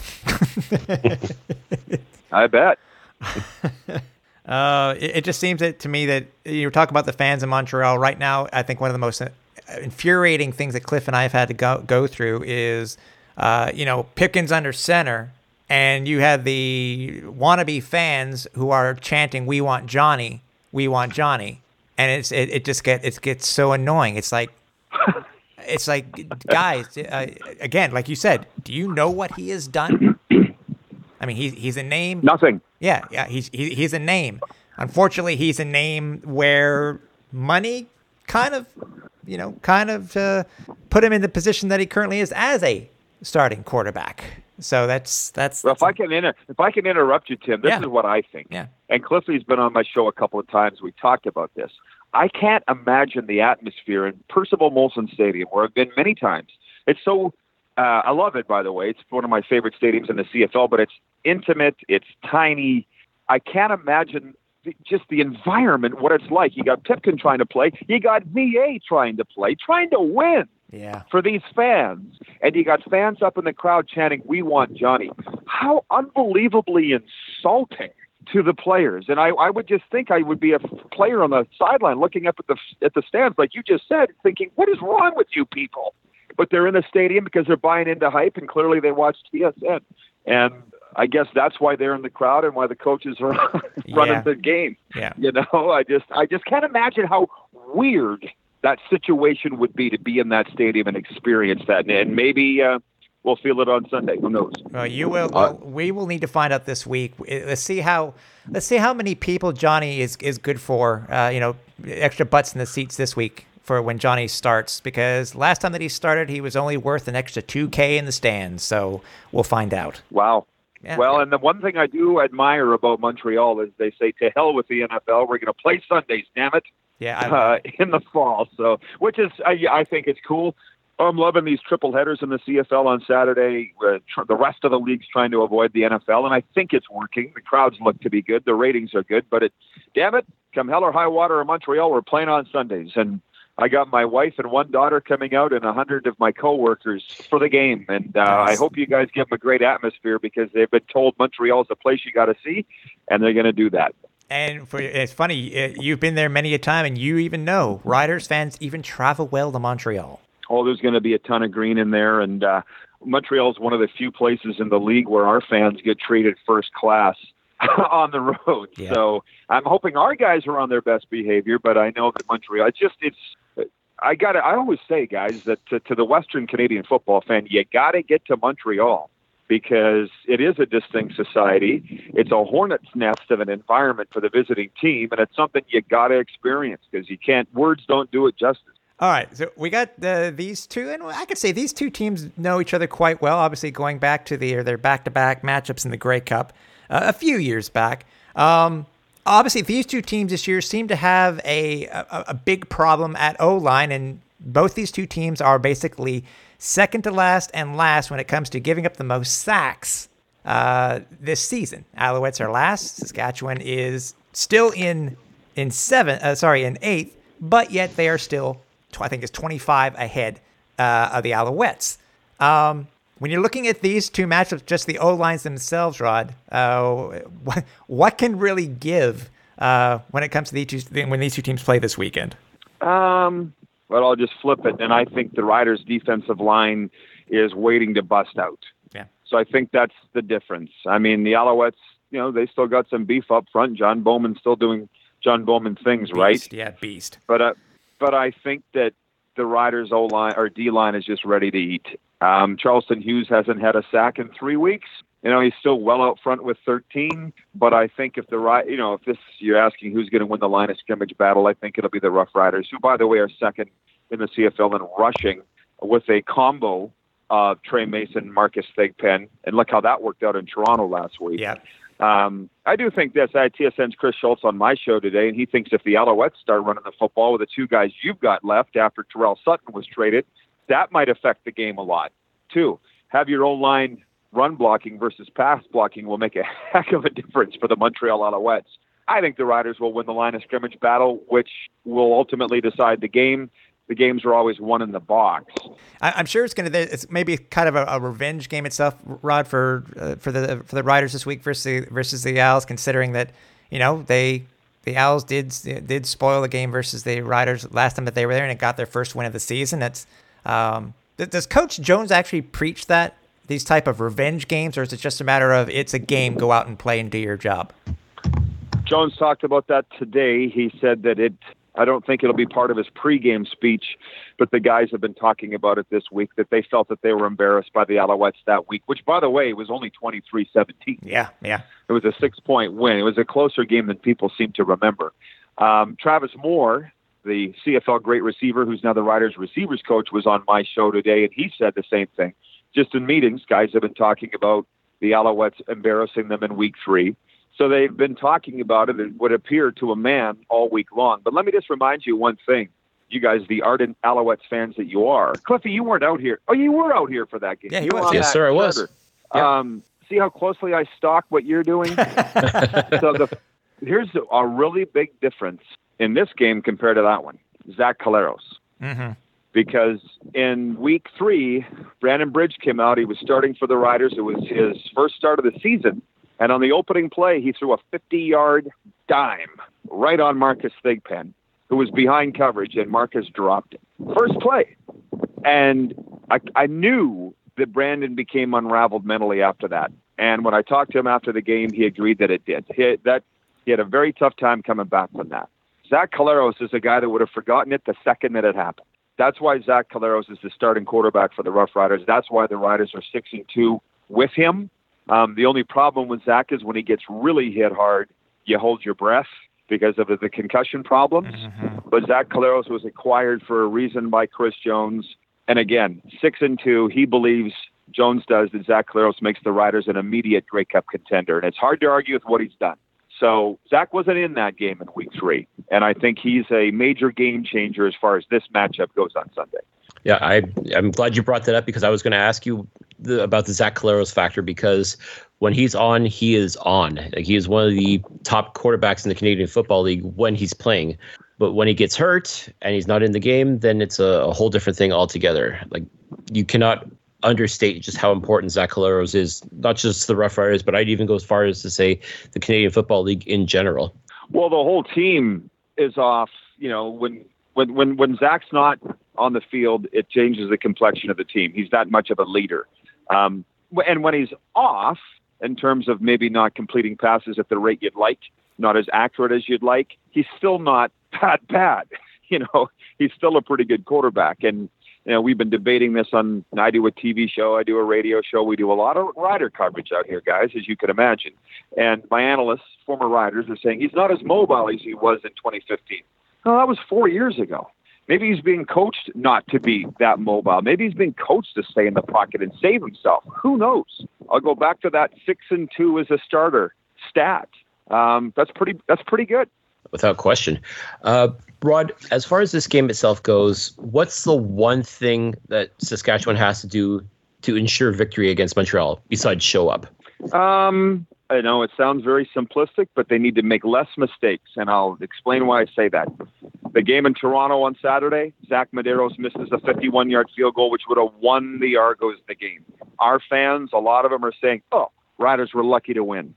Speaker 3: I bet.
Speaker 1: Uh, it, it just seems that to me that you were talking about the fans in Montreal right now. I think one of the most infuriating things that Cliff and I have had to go go through is, uh, you know, Pipkins under center, and you have the wannabe fans who are chanting, "We want Johnny, we want Johnny," and it's it, it just get it gets so annoying. It's like. It's like, guys, uh, again, like you said, do you know what he has done? I mean, he's he's a name.
Speaker 3: Nothing.
Speaker 1: Yeah, yeah, he's he, he's a name. Unfortunately, he's a name where money kind of, you know, kind of uh, put him in the position that he currently is as a starting quarterback. So that's that's.
Speaker 3: Well, if I can inter- if I can interrupt you, Tim, this
Speaker 1: Yeah.
Speaker 3: is what I think.
Speaker 1: Yeah.
Speaker 3: And Cliffy's been on my show a couple of times. We talked about this. I can't imagine the atmosphere in Percival Molson Stadium, where I've been many times. It's so. Uh, I love it, by the way. It's one of my favorite stadiums in the CFL, but it's intimate. It's tiny. I can't imagine the, just the environment, what it's like. You got Pipkin trying to play. You got VA trying to play, trying to win
Speaker 1: yeah.
Speaker 3: for these fans. And you got fans up in the crowd chanting, We want Johnny. How unbelievably insulting to the players. And I, I would just think I would be a player on the sideline looking up at the at the stands, like you just said, thinking, What is wrong with you people? But they're in the stadium because they're buying into hype and clearly they watch TSN. And I guess that's why they're in the crowd and why the coaches are running
Speaker 1: Yeah.
Speaker 3: the game.
Speaker 1: Yeah.
Speaker 3: You know, I just I just can't imagine how weird that situation would be to be in that stadium and experience that. And maybe uh, we'll feel it on Sunday. Who knows?
Speaker 1: Well, you will.
Speaker 3: Uh,
Speaker 1: well, we will need to find out this week. Uh, Let's see how. Let's see how many people Johnny is is good for. Uh, you know, extra butts in the seats this week for when Johnny starts. Because last time that he started, he was only worth an extra two k in the stands. So we'll find out.
Speaker 3: Wow.
Speaker 1: Yeah.
Speaker 3: Well, and the one thing I do admire about Montreal is they say, "To hell with the NFL. We're going to play Sundays, damn it."
Speaker 1: Yeah.
Speaker 3: Uh, in the fall. So, which is I, I think it's cool. I'm loving these triple headers in the CFL on Saturday. Uh, tr- the rest of the league's trying to avoid the NFL, and I think it's working. The crowds look to be good. The ratings are good, but it, damn it, come hell or high water in Montreal, we're playing on Sundays, and I got my wife and one daughter coming out, and a hundred of my coworkers for the game. And uh,
Speaker 1: Nice.
Speaker 3: I hope you guys give them a great atmosphere because they've been told Montreal's a place you got to see, and they're going to do that.
Speaker 1: And for it's funny, uh, you've been there many a time, and you even know Riders fans even travel well to Montreal.
Speaker 3: oh, there's going to be a ton of green in there. And uh, Montreal is one of the few places in the league where our fans get treated first class on the road.
Speaker 1: Yeah.
Speaker 3: So I'm hoping our guys are on their best behavior, but I know that Montreal, it's just, it's, I got I always say, guys, that to, to the Western Canadian football fan, you got to get to Montreal because it is a distinct society. It's a hornet's nest of an environment for the visiting team, and it's something you got to experience because you can't, words don't do it justice.
Speaker 1: All right, so we got uh, these two, and I could say these two teams know each other quite well. Obviously, going back to the, their back-to-back matchups in the Grey Cup uh, a few years back. Um, obviously, these two teams this year seem to have a a, a big problem at O line, and both these two teams are basically second to last and last when it comes to giving up the most sacks uh, this season. Alouettes are last. Saskatchewan is still in in seven. Uh, sorry, in eighth, but yet they are still, tw- I think, it's twenty five ahead uh, of the Alouettes. Um, when you're looking at these two matchups, just the O lines themselves, Rod, uh, what, what can really give uh, when it comes to these two, when these two teams play this weekend?
Speaker 3: Um, but I'll just flip it, and I think the Riders' defensive line is waiting to bust out.
Speaker 1: Yeah.
Speaker 3: So I think that's the difference. I mean, the Alouettes, you know, they still got some beef up front. John Bowman's still doing John Bowman things, right?
Speaker 1: Beast, Yeah, beast.
Speaker 3: But uh, but I think that the Riders' O line or D line is just ready to eat. Um, Charleston Hughes hasn't had a sack in three weeks. You know, he's still well out front with 13. But I think if the right, you know, if this you're asking who's going to win the line of scrimmage battle, I think it'll be the Rough Riders, who, by the way, are second in the CFL in rushing with a combo of Tre Mason, Marcus Thigpen, and look how that worked out in Toronto last week.
Speaker 1: Yeah.
Speaker 3: Um, I do think this. I had TSN's Chris Schultz on my show today, and he thinks if the Alouettes start running the football with the two guys you've got left after Tyrell Sutton was traded, that might affect the game a lot, too. Have your own line run blocking versus pass blocking will make a heck of a difference for the Montreal Alouettes. I think the Riders will win the line of scrimmage battle, which will ultimately decide the game. The games are always won in the box.
Speaker 1: I, I'm sure it's going to. It's maybe kind of a, a revenge game itself, Rod, for uh, for the for the Riders this week versus the, versus the Als, considering that you know they the Als did did spoil the game versus the Riders last time that they were there, and it got their first win of the season. That's um, does Coach Jones actually preach that these type of revenge games, or is it just a matter of it's a game, go out and play and do your job?
Speaker 3: Jones talked about that today. He said that it. I don't think it'll be part of his pregame speech, but the guys have been talking about it this week that they felt that they were embarrassed by the Alouettes that week, which, by the way, was only 23-17.
Speaker 1: Yeah, yeah.
Speaker 3: It was a six-point win. It was a closer game than people seem to remember. Um, Travis Moore, the CFL great receiver, who's now the Riders receivers coach, was on my show today, and he said the same thing. Just in meetings, guys have been talking about the Alouettes embarrassing them in week three. So they've been talking about it, it would appear to a man all week long. But let me just remind you one thing. You guys, the ardent Alouettes fans that you are. Cliffy, you weren't out here. Oh, you were out here for that game.
Speaker 1: Yeah, he
Speaker 3: You were
Speaker 1: was.
Speaker 2: Yes,
Speaker 3: that
Speaker 2: sir, I was. Yeah.
Speaker 3: Um, see how closely I stalk what you're doing? so the, here's a really big difference in this game compared to that one. Zach Collaros.
Speaker 1: Mm-hmm.
Speaker 3: Because in week three, Brandon Bridge came out. He was starting for the Riders. It was his first start of the season. And on the opening play, he threw a 50 yard dime right on Marcus Thigpen, who was behind coverage, and Marcus dropped it. First play. And I, I knew that Brandon became unraveled mentally after that. And when I talked to him after the game, he agreed that it did. He, that, he had a very tough time coming back from that. Zach Collaros is a guy that would have forgotten it the second that it happened. That's why Zach Collaros is the starting quarterback for the Rough Riders. That's why the Riders are six and two with him. Um, the only problem with Zach is when he gets really hit hard, you hold your breath because of the concussion problems. But Zach Collaros was acquired for a reason by Chris Jones. And again, six and two, he believes Jones does that Zach Collaros makes the Riders an immediate Grey Cup contender. And it's hard to argue with what he's done. So Zach wasn't in that game in week three. And I think he's a major game changer as far as this matchup goes on Sunday.
Speaker 2: Yeah, I I'm glad you brought that up because I was going to ask you the, about the Zach Collaros factor because when he's on, he is on. Like he is one of the top quarterbacks in the Canadian Football League when he's playing. But when he gets hurt and he's not in the game, then it's a, a whole different thing altogether. Like you cannot understate just how important Zach Collaros is, not just the Rough Riders, but I'd even go as far as to say the Canadian Football League in general.
Speaker 3: Well, the whole team is off. You know, when when when when Zach's not on the field, it changes the complexion of the team. He's that much of a leader. Um, and when he's off, in terms of maybe not completing passes at the rate you'd like, not as accurate as you'd like, he's still not that bad. You know, he's still a pretty good quarterback. And you know, we've been debating this on. I do a TV show, I do a radio show. We do a lot of rider coverage out here, guys, as you can imagine. And my analysts, former riders, are saying he's not as mobile as he was in 2015. No, that was four years ago. Maybe he's being coached not to be that mobile. Maybe he's being coached to stay in the pocket and save himself. Who knows? I'll go back to that six and two as a starter stat. Um, that's pretty. That's pretty good
Speaker 2: without question. Uh, Rod, as far as this game itself goes, what's the one thing that Saskatchewan has to do to ensure victory against Montreal besides show up?
Speaker 3: Um, I know it sounds very simplistic, but they need to make less mistakes, and I'll explain why I say that. The game in Toronto on Saturday, Zach Medeiros misses a 51-yard field goal, which would have won the Argos the game. Our fans, a lot of them are saying, "Oh, Riders were lucky to win."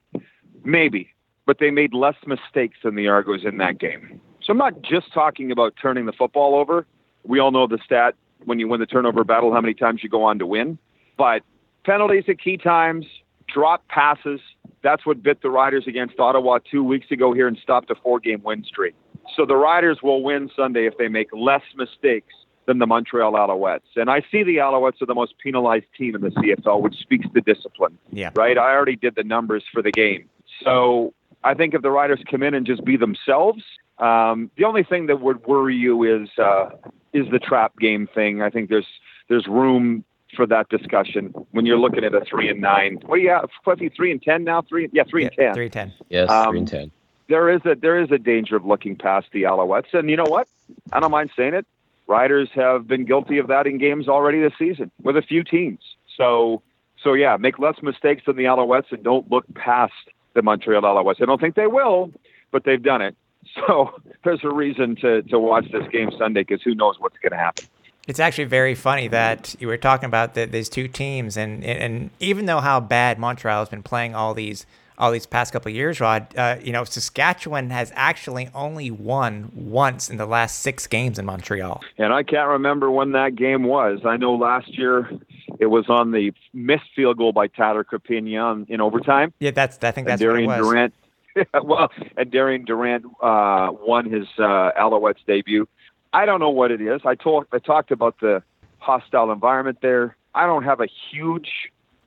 Speaker 3: Maybe, but they made less mistakes than the Argos in that game. So I'm not just talking about turning the football over. We all know the stat when you win the turnover battle, how many times you go on to win. But penalties at key times, drop passes, that's what bit the Riders against Ottawa two weeks ago here and stopped a four game win streak. So the Riders will win Sunday if they make less mistakes than the Montreal Alouettes. And I see the Alouettes are the most penalized team in the CFL, which speaks to discipline.
Speaker 1: Yeah.
Speaker 3: Right? I already did the numbers for the game. So I think if the riders come in and just be themselves, um, the only thing that would worry you is uh, is the trap game thing. I think there's there's room for that discussion when you're looking at a three and nine. What do you have, Cliffy? Three and ten now? Three? Yeah, three
Speaker 1: yeah,
Speaker 3: and ten.
Speaker 1: Three and ten.
Speaker 2: Yes, um, three and ten.
Speaker 3: There is a there is a danger of looking past the Alouettes, and you know what? I don't mind saying it. Riders have been guilty of that in games already this season with a few teams. So so yeah, make less mistakes than the Alouettes and don't look past the Montreal Alouettes. I don't think they will, but they've done it. So there's a reason to, to watch this game Sunday because who knows what's going to happen.
Speaker 1: It's actually very funny that you were talking about the, these two teams, and, and even though how bad Montreal has been playing all these all these past couple of years, Rod, uh, you know Saskatchewan has actually only won once in the last six games in Montreal.
Speaker 3: And I can't remember when that game was. I know last year it was on the missed field goal by Tyler Crapigna in overtime.
Speaker 1: Yeah, that's I think that's
Speaker 3: and
Speaker 1: Darian
Speaker 3: Durant. well, and Darian Durant uh, won his uh, Alouettes debut. I don't know what it is. I told I talked about the hostile environment there. I don't have a huge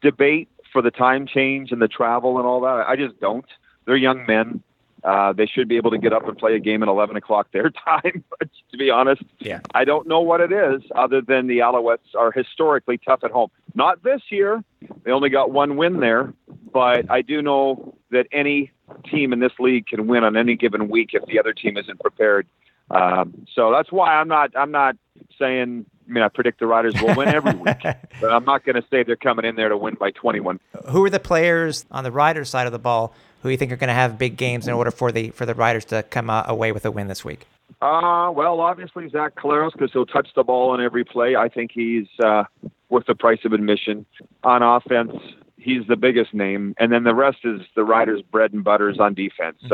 Speaker 3: debate for the time change and the travel and all that. I just don't. They're young men. Uh, they should be able to get up and play a game at 11 o'clock their time. But to be honest,
Speaker 1: yeah.
Speaker 3: I don't know what it is other than the Alouettes are historically tough at home. Not this year. They only got one win there. But I do know that any team in this league can win on any given week if the other team isn't prepared. Um, so that's why I'm not I'm not saying I mean I predict the Riders will win every week, but I'm not going to say they're coming in there to win by 21.
Speaker 1: Who are the players on the Riders side of the ball who you think are going to have big games in order for the for the Riders to come uh, away with a win this week?
Speaker 3: Uh, well, obviously Zach Collaros because he'll touch the ball on every play. I think he's uh, worth the price of admission. On offense, he's the biggest name, and then the rest is the Riders' bread and butters on defense. Mm-hmm.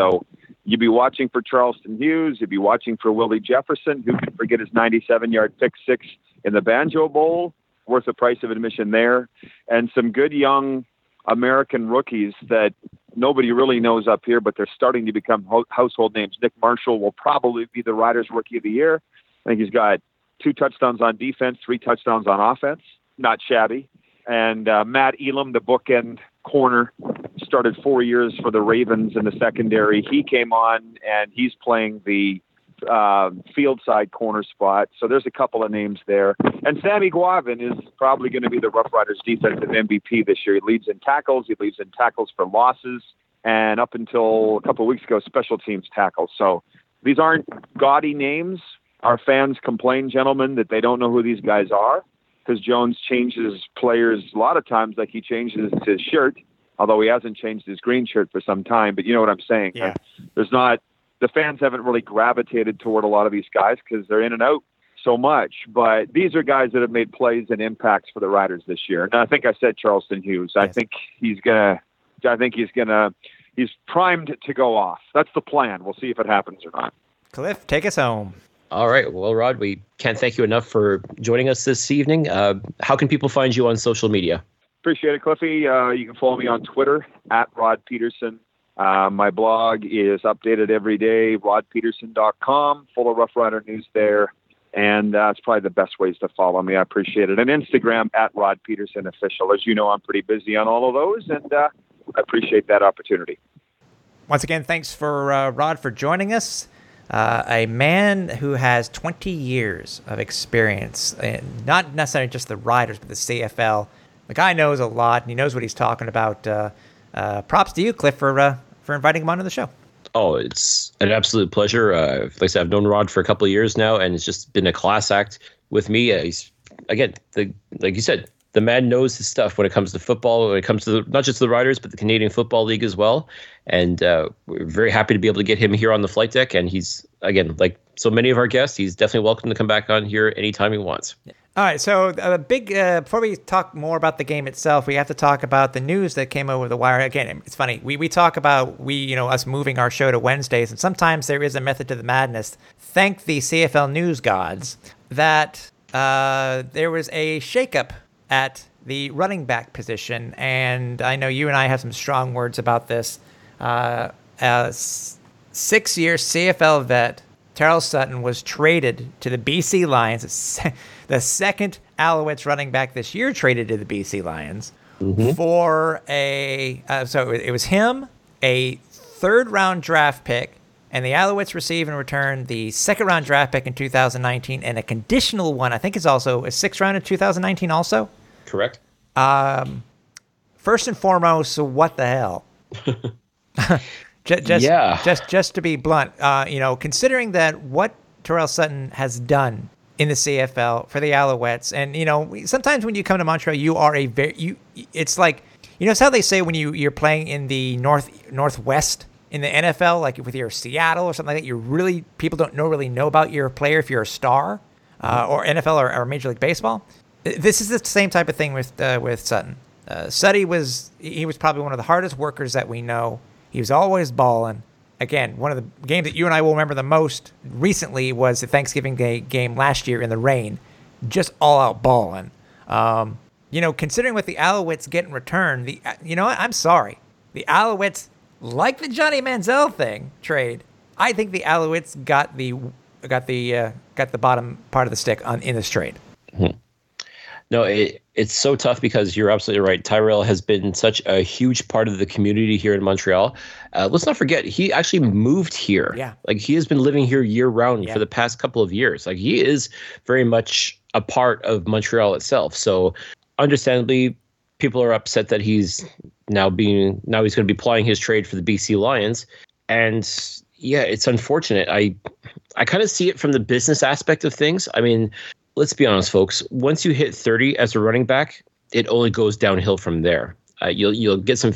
Speaker 3: You'd be watching for Charleston Hughes. You'd be watching for Willie Jefferson, who can forget his 97-yard pick six in the Banjo Bowl, worth the price of admission there, and some good young American rookies that nobody really knows up here, but they're starting to become ho- household names. Nick Marshall will probably be the Riders Rookie of the Year. I think he's got two touchdowns on defense, three touchdowns on offense. Not shabby. And uh, Matt Elam, the bookend corner, started four years for the Ravens in the secondary. He came on and he's playing the uh, field side corner spot. So there's a couple of names there. And Sammy Eguavoen is probably going to be the Rough Riders defensive MVP this year. He leads in tackles, he leads in tackles for losses, and up until a couple of weeks ago, special teams tackles. So these aren't gaudy names. Our fans complain, gentlemen, that they don't know who these guys are because Jones changes players a lot of times, like he changes his shirt, although he hasn't changed his green shirt for some time. But you know what I'm saying?
Speaker 1: Yeah.
Speaker 3: There's not the fans haven't really gravitated toward a lot of these guys because they're in and out so much. But these are guys that have made plays and impacts for the Riders this year. And I think I said Charleston Hughes. I think he's gonna. I think he's gonna. He's primed to go off. That's the plan. We'll see if it happens or not.
Speaker 1: Cliff, take us home.
Speaker 2: All right. Well, Rod, we can't thank you enough for joining us this evening. Uh, how can people find you on social media?
Speaker 3: Appreciate it, Cliffy. Uh, you can follow me on Twitter at Rod Pedersen. Uh, my blog is updated every day, rodpedersen.com, full of Rough Rider news there. And that's probably the best ways to follow me. I appreciate it. And Instagram at Rod Pedersen Official. As you know, I'm pretty busy on all of those, and uh, I appreciate that opportunity.
Speaker 1: Once again, thanks for uh, Rod for joining us. Uh, a man who has 20 years of experience, not necessarily just the riders, but the CFL. The guy knows a lot, and he knows what he's talking about. Uh, uh, props to you, Cliff, for uh, for inviting him onto the show.
Speaker 2: Oh, it's an absolute pleasure. Uh, like I said, I've known Rod for a couple of years now, and it's just been a class act with me. He's again, the like you said, the man knows his stuff when it comes to football, when it comes to the, not just the Riders, but the Canadian Football League as well. And uh, we're very happy to be able to get him here on the flight deck. And he's again, like so many of our guests, he's definitely welcome to come back on here anytime he wants.
Speaker 1: All right, so a uh, big uh, before we talk more about the game itself, we have to talk about the news that came over the wire. Again, it's funny. We we talk about we you know us moving our show to Wednesdays, and sometimes there is a method to the madness. Thank the CFL news gods that uh, there was a shakeup at the running back position, and I know you and I have some strong words about this. Uh, six-year CFL vet Tyrell Sutton was traded to the BC Lions, the second Alouettes running back this year traded to the BC Lions mm-hmm. for a. Uh, so it was him, a third round draft pick, and the Alouettes receive in return the second round draft pick in 2019 and a conditional one. I think is also a sixth round in 2019 also.
Speaker 2: Correct.
Speaker 1: Um, first and foremost, what the hell? Just, just, yeah. just, just to be blunt, uh, you know, considering that what Tyrell Sutton has done in the CFL for the Alouettes, and you know, sometimes when you come to Montreal, you are a very you. It's like you know, it's how they say when you you're playing in the north northwest in the NFL, like with your Seattle or something like that. You really people don't know really know about your player if you're a star, uh, or NFL or, or, Major League Baseball. This is the same type of thing with uh, with Sutton. Uh, Sutty was he was probably one of the hardest workers that we know. He was always balling. Again, one of the games that you and I will remember the most recently was the Thanksgiving Day game last year in the rain, just all out balling. Um, you know, considering what the Alouettes get in return, the you know what? I'm sorry, the Alouettes like the Johnny Manziel thing trade. I think the Alouettes got the got the uh, got the bottom part of the stick on in this trade.
Speaker 2: Mm-hmm. No, it, it's so tough because you're absolutely right. Tyrell has been such a huge part of the community here in Montreal. Uh, let's not forget, he actually moved here.
Speaker 1: Yeah.
Speaker 2: Like he has been living here year round yeah. for the past couple of years. Like he is very much a part of Montreal itself. So, understandably, people are upset that he's now being now he's going to be plying his trade for the BC Lions. And yeah, it's unfortunate. I I kind of see it from the business aspect of things. I mean, let's be honest, folks. Once you hit 30 as a running back, it only goes downhill from there. Uh, you'll you'll get some.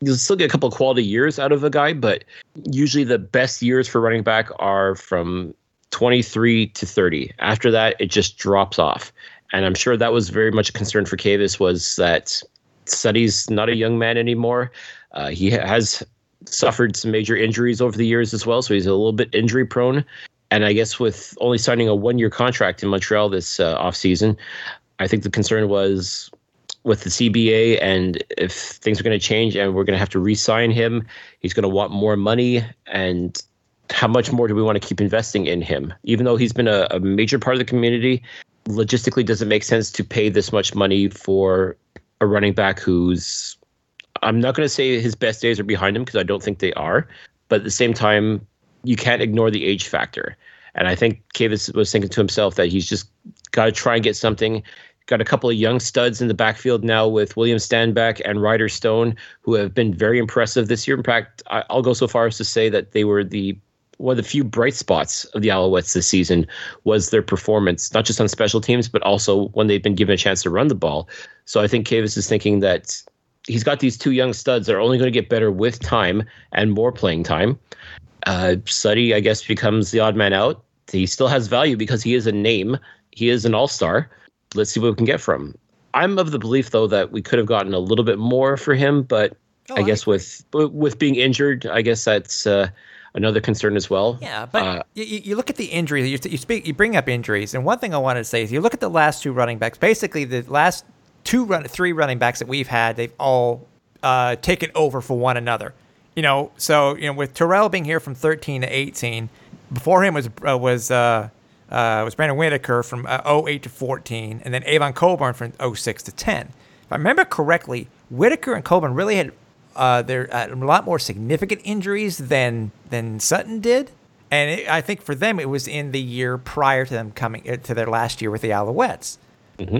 Speaker 2: You'll still get a couple quality years out of a guy, but usually the best years for running back are from 23 to 30. After that, it just drops off. And I'm sure that was very much a concern for Kavis was that Sutty's not a young man anymore. Uh, he has suffered some major injuries over the years as well, so he's a little bit injury prone. And I guess with only signing a one year contract in Montreal this uh, offseason, I think the concern was with the CBA and if things are going to change and we're going to have to re sign him, he's going to want more money. And how much more do we want to keep investing in him? Even though he's been a, a major part of the community, logistically, does it make sense to pay this much money for a running back who's I'm not going to say his best days are behind him because I don't think they are, but at the same time, you can't ignore the age factor. And I think Kavis was thinking to himself that he's just got to try and get something. Got a couple of young studs in the backfield now with William Stanback and Ryder Stone, who have been very impressive this year. In fact, I'll go so far as to say that they were the one of the few bright spots of the Alouettes this season was their performance, not just on special teams, but also when they've been given a chance to run the ball. So I think Kavis is thinking that he's got these two young studs that are only going to get better with time and more playing time Uh, Sutty, I guess, becomes the odd man out. He still has value because he is a name. He is an all star. Let's see what we can get from. him. I'm of the belief though that we could have gotten a little bit more for him, but
Speaker 1: Oh,
Speaker 2: I
Speaker 1: I
Speaker 2: guess with with being injured, I guess that's uh, another concern as well.
Speaker 1: Yeah, but
Speaker 2: Uh,
Speaker 1: you, you look at the injuries. You, you speak. You bring up injuries, and one thing I wanted to say is you look at the last two running backs. Basically, the last two run, three running backs that we've had, they've all uh, taken over for one another. You know, so you know, with Tyrell being here from 13 to 18, before him was uh, was uh, uh, was Brandon Whitaker from uh, 08 to 14, and then Avon Cobourne from 06 to 10. If I remember correctly, Whitaker and Cobourne really had uh, they're uh, a lot more significant injuries than than Sutton did, and it, I think for them it was in the year prior to them coming uh, to their last year with the Alouettes.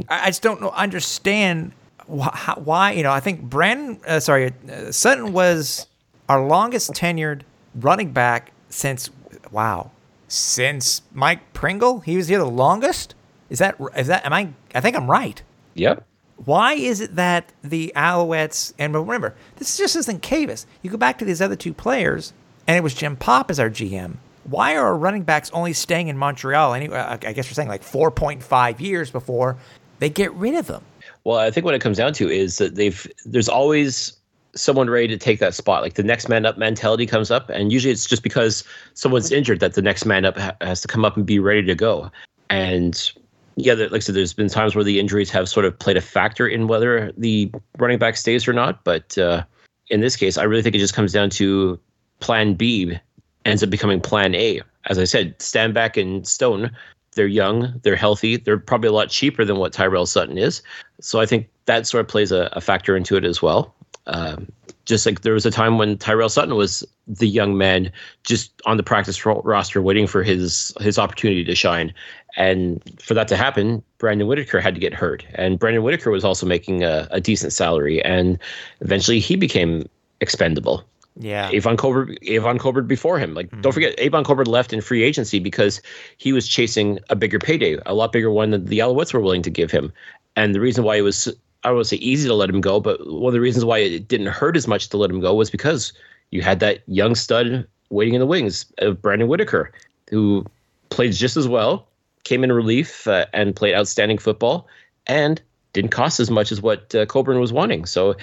Speaker 1: I, I just don't know understand wh- how, why you know I think Brandon uh, sorry uh, Sutton was our longest tenured running back since wow since Mike Pringle? He was here the longest? Is that is that am I I think I'm right.
Speaker 2: Yep.
Speaker 1: Why is it that the Alouettes, and remember, this just isn't Kavis. You go back to these other two players, and it was Jim Popp as our GM. Why are our running backs only staying in Montreal? Anyway, uh, I guess you're saying like 4.5 years before they get rid of them.
Speaker 2: Well, I think what it comes down to is that they've there's always someone ready to take that spot. Like the next man up mentality comes up, and usually it's just because someone's injured that the next man up ha- has to come up and be ready to go. And yeah, like I said, there's been times where the injuries have sort of played a factor in whether the running back stays or not. But uh, in this case, I really think it just comes down to Plan B ends up becoming Plan A. As I said, Stanback and Stone, they're young, they're healthy, they're probably a lot cheaper than what Tyrell Sutton is. So I think that sort of plays a, a factor into it as well. Um, just like there was a time when Tyrell Sutton was the young man just on the practice ro- roster waiting for his his opportunity to shine. And for that to happen, Brandon Whitaker had to get hurt. And Brandon Whitaker was also making a, a decent salary. And eventually he became expendable.
Speaker 1: Yeah.
Speaker 2: Avon Cobourne, Avon Cobourne before him. Like, don't mm-hmm. forget, Avon Cobourne left in free agency because he was chasing a bigger payday, a lot bigger one than the Alouettes were willing to give him. And the reason why it was, I don't say easy to let him go, but one of the reasons why it didn't hurt as much to let him go was because you had that young stud waiting in the wings of Brandon Whitaker, who played just as well, came in relief uh, and played outstanding football, and didn't cost as much as what uh, Cobourne was wanting. So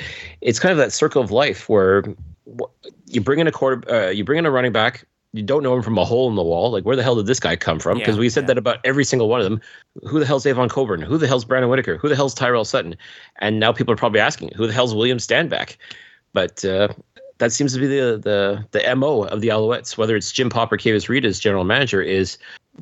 Speaker 2: it's kind of that circle of life where you bring in a quarter, uh, you bring in a running back. You don't know him from a hole in the wall. Like, where the hell did this guy come from? Because
Speaker 1: Yeah,
Speaker 2: we said
Speaker 1: yeah.
Speaker 2: that about every single one of them. Who the hell's Avon Cobourne? Who the hell's Brandon Whitaker? Who the hell's Tyrell Sutton? And now people are probably asking, who the hell's William Stanback? But uh, that seems to be the the the mo of the Alouettes. Whether it's Jim Popp or Kavis Reed as general manager, is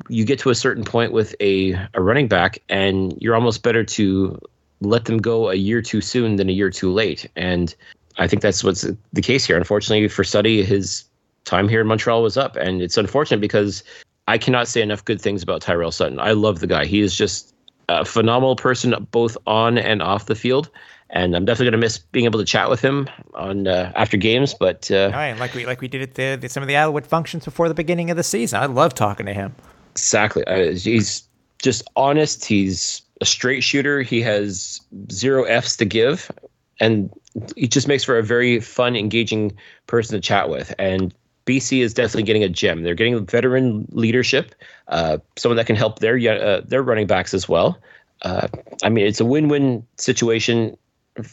Speaker 2: you get to a certain point with a a running back, and you're almost better to let them go a year too soon than a year too late. And I think that's what's the case here. Unfortunately for Sutty, his time here in Montreal was up, and it's unfortunate because I cannot say enough good things about Tyrell Sutton. I love the guy. He is just a phenomenal person, both on and off the field. And I'm definitely going to miss being able to chat with him on uh, after games. But uh,
Speaker 1: right, like we like we did at the some of the Alouette functions before the beginning of the season. I love talking to him.
Speaker 2: Exactly. Uh, he's just honest. He's a straight shooter. He has zero F's to give. And he just makes for a very fun, engaging person to chat with. And BC is definitely getting a gem. They're getting veteran leadership, uh, someone that can help their uh, their running backs as well. Uh, I mean, it's a win-win situation,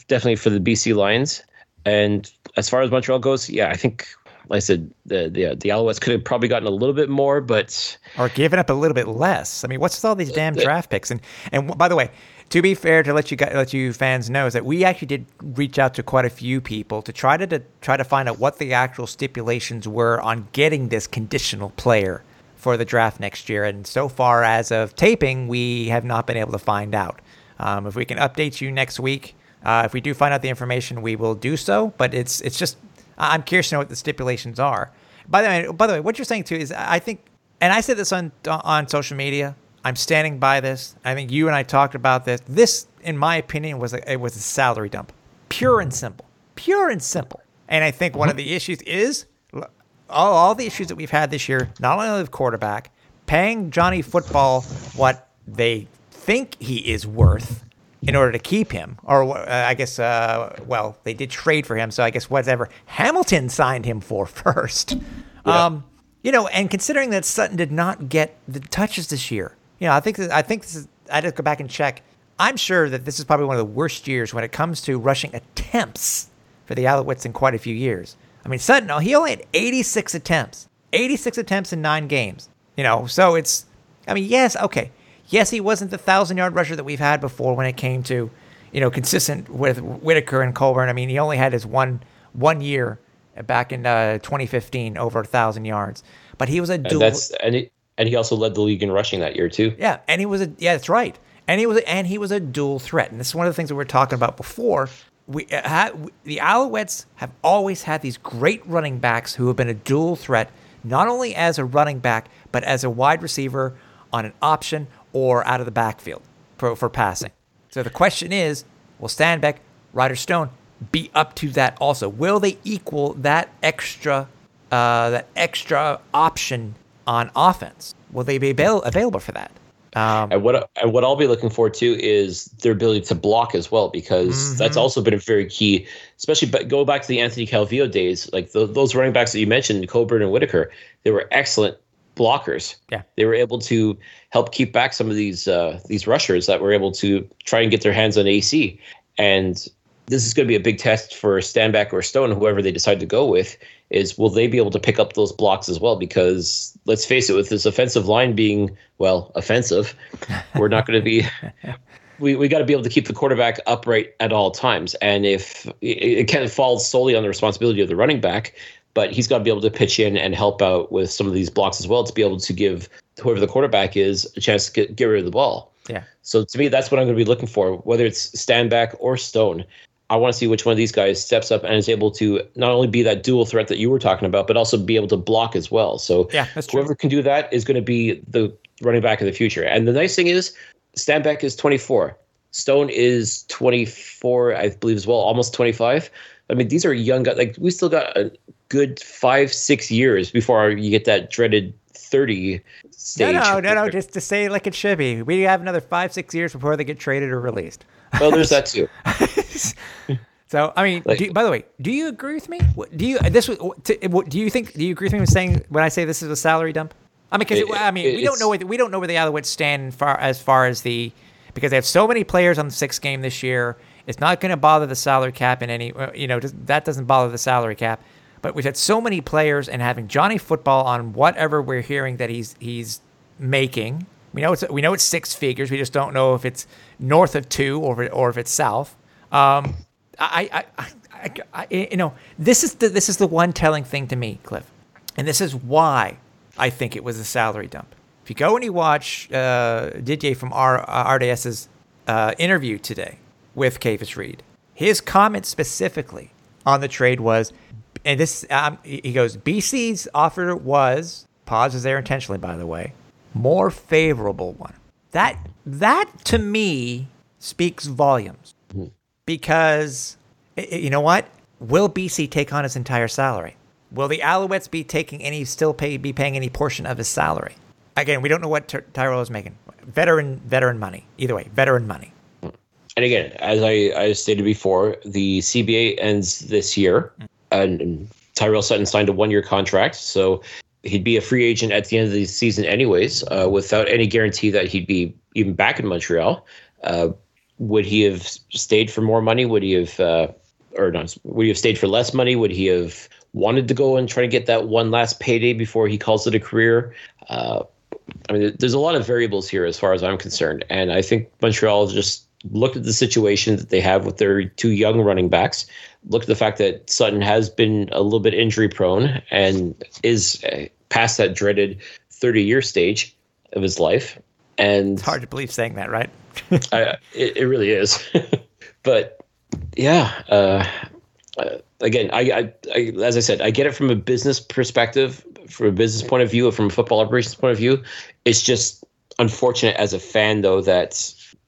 Speaker 2: definitely for the BC Lions. And as far as Montreal goes, yeah, I think, like I said, the the the Alouettes could have probably gotten a little bit more, but
Speaker 1: or giving up a little bit less. I mean, what's with all these damn draft picks? And and by the way, to be fair, to let you let you fans know, is that we actually did reach out to quite a few people to try to, to try to find out what the actual stipulations were on getting this conditional player for the draft next year. And so far, as of taping, we have not been able to find out. Um, if we can update you next week, uh, if we do find out the information, we will do so. But it's it's just I'm curious to know what the stipulations are. By the way, by the way, what you're saying too is I think, and I said this on on social media. I'm standing by this. I think you and I talked about this. This, in my opinion, was a, it was a salary dump, pure and simple, pure and simple. And I think one of mm-hmm. the issues is all, all the issues that we've had this year. Not only the quarterback paying Johnny Football what they think he is worth in order to keep him, or uh, I guess, uh, well, they did trade for him, so I guess whatever Hamilton signed him for first. Um, You know, and considering that Sutton did not get the touches this year, you know, I think that, I think this is. I just go back and check. I'm sure that this is probably one of the worst years when it comes to rushing attempts for the Alouettes in quite a few years. I mean, Sutton, he only had 86 attempts, 86 attempts in nine games. You know, so it's. I mean, yes, okay, yes, he wasn't the thousand yard rusher that we've had before when it came to, you know, consistent with Whitaker and Cobourne. I mean, he only had his one one year back in uh, 2015 over a thousand yards, but he was a
Speaker 2: And
Speaker 1: dual.
Speaker 2: that's and he, and he also led the league in rushing that year too.
Speaker 1: Yeah, and he was a yeah, that's right. And he was a, and he was a dual threat. And this is one of the things that we were talking about before. We uh, the Alouettes have always had these great running backs who have been a dual threat, not only as a running back but as a wide receiver on an option or out of the backfield for, for passing. So the question is, will Stanback, Ryder Stone be up to that also? Will they equal that extra uh, that extra option on offense? Will they be avail- available for that? Um,
Speaker 2: And what and what I'll be looking for too is their ability to block as well, because
Speaker 1: Mm-hmm.
Speaker 2: that's also been a very key. Especially, but go back to the Anthony Calvillo days, like tho- those running backs that you mentioned, Cobourne and Whitaker, they were excellent blockers.
Speaker 1: Yeah.
Speaker 2: they were able to help keep back some of these uh, these rushers that were able to try and get their hands on AC. And this is going to be a big test for Stanback or Stone, whoever they decide to go with. Is will they be able to pick up those blocks as well? Because let's face it, with this offensive line being well offensive, we're not going to be. We, we got to be able to keep the quarterback upright at all times, and if it, it kind of falls solely on the responsibility of the running back, but he's got to be able to pitch in and help out with some of these blocks as well to be able to give whoever the quarterback is a chance to get, get rid of the ball.
Speaker 1: yeah.
Speaker 2: So to me, that's what I'm going to be looking for, whether it's Stanback or Stone. I want to see which one of these guys steps up and is able to not only be that dual threat that you were talking about, but also be able to block as well. So
Speaker 1: Yeah, that's true.
Speaker 2: whoever can do that is going to be the running back of the future. And the nice thing is, Stanback is 24. Stone is 24, I believe as well, almost 25. I mean, these are young guys. Like we still got a good five, six years before you get that dreaded 30
Speaker 1: No,
Speaker 2: stage.
Speaker 1: no, no, no. no, Just to say like it should be. We have another five, six years before they get traded or released.
Speaker 2: Well, there's that too.
Speaker 1: So, I mean,
Speaker 2: Like-
Speaker 1: do, by the way, do you agree with me? What- Do you this was? Do you think? Do you agree with me with saying when I say this is a salary dump? I mean, because I mean, we don't know where the, we don't know where the Alouettes stand far as far as the because they have so many players on the sixth game this year. It's not going to bother the salary cap in any. You know, just- that doesn't bother the salary cap. But we've had so many players, and having Johnny Football on whatever we're hearing that he's he's making. We know it's we know it's six figures. We just don't know if it's north of two or or if it's south. Um, I, I, I, I, I, you know, this is the this is the one telling thing to me, Cliff, and this is why I think it was a salary dump. If you go and you watch uh, Didier from R, uh, RDS's uh, interview today with Kavis Reed, his comment specifically on the trade was, and this um, he goes, BC's offer was pauses there intentionally, by the way, more favorable one. That that to me speaks volumes mm-hmm. because i- i- you know what? Will BC take on his entire salary? Will the Alouettes be taking any still pay be paying any portion of his salary? Again, we don't know what Ty- Tyrell is making. Veteran veteran money. Either way, veteran money. Mm.
Speaker 2: And again, as I, I stated before, the CBA ends this year, and, and Tyrell Sutton signed a one-year contract, so he'd be a free agent at the end of the season, anyways, uh, without any guarantee that he'd be even back in Montreal. Uh, would he have stayed for more money? Would he have, uh, or not? Would he have stayed for less money? Would he have wanted to go and try to get that one last payday before he calls it a career? Uh, I mean, there's a lot of variables here as far as I'm concerned, and I think Montreal just looked at the situation that they have with their two young running backs. Looked at the fact that Sutton has been a little bit injury prone and is uh, past that dreaded 30 year stage of his life, and
Speaker 1: It's hard to believe saying that, right?
Speaker 2: I, it, it really is. but yeah, uh, uh, again, I, I, I, as I said, I get it from a business perspective, from a business point of view, from a football operations point of view. It's just unfortunate as a fan, though, that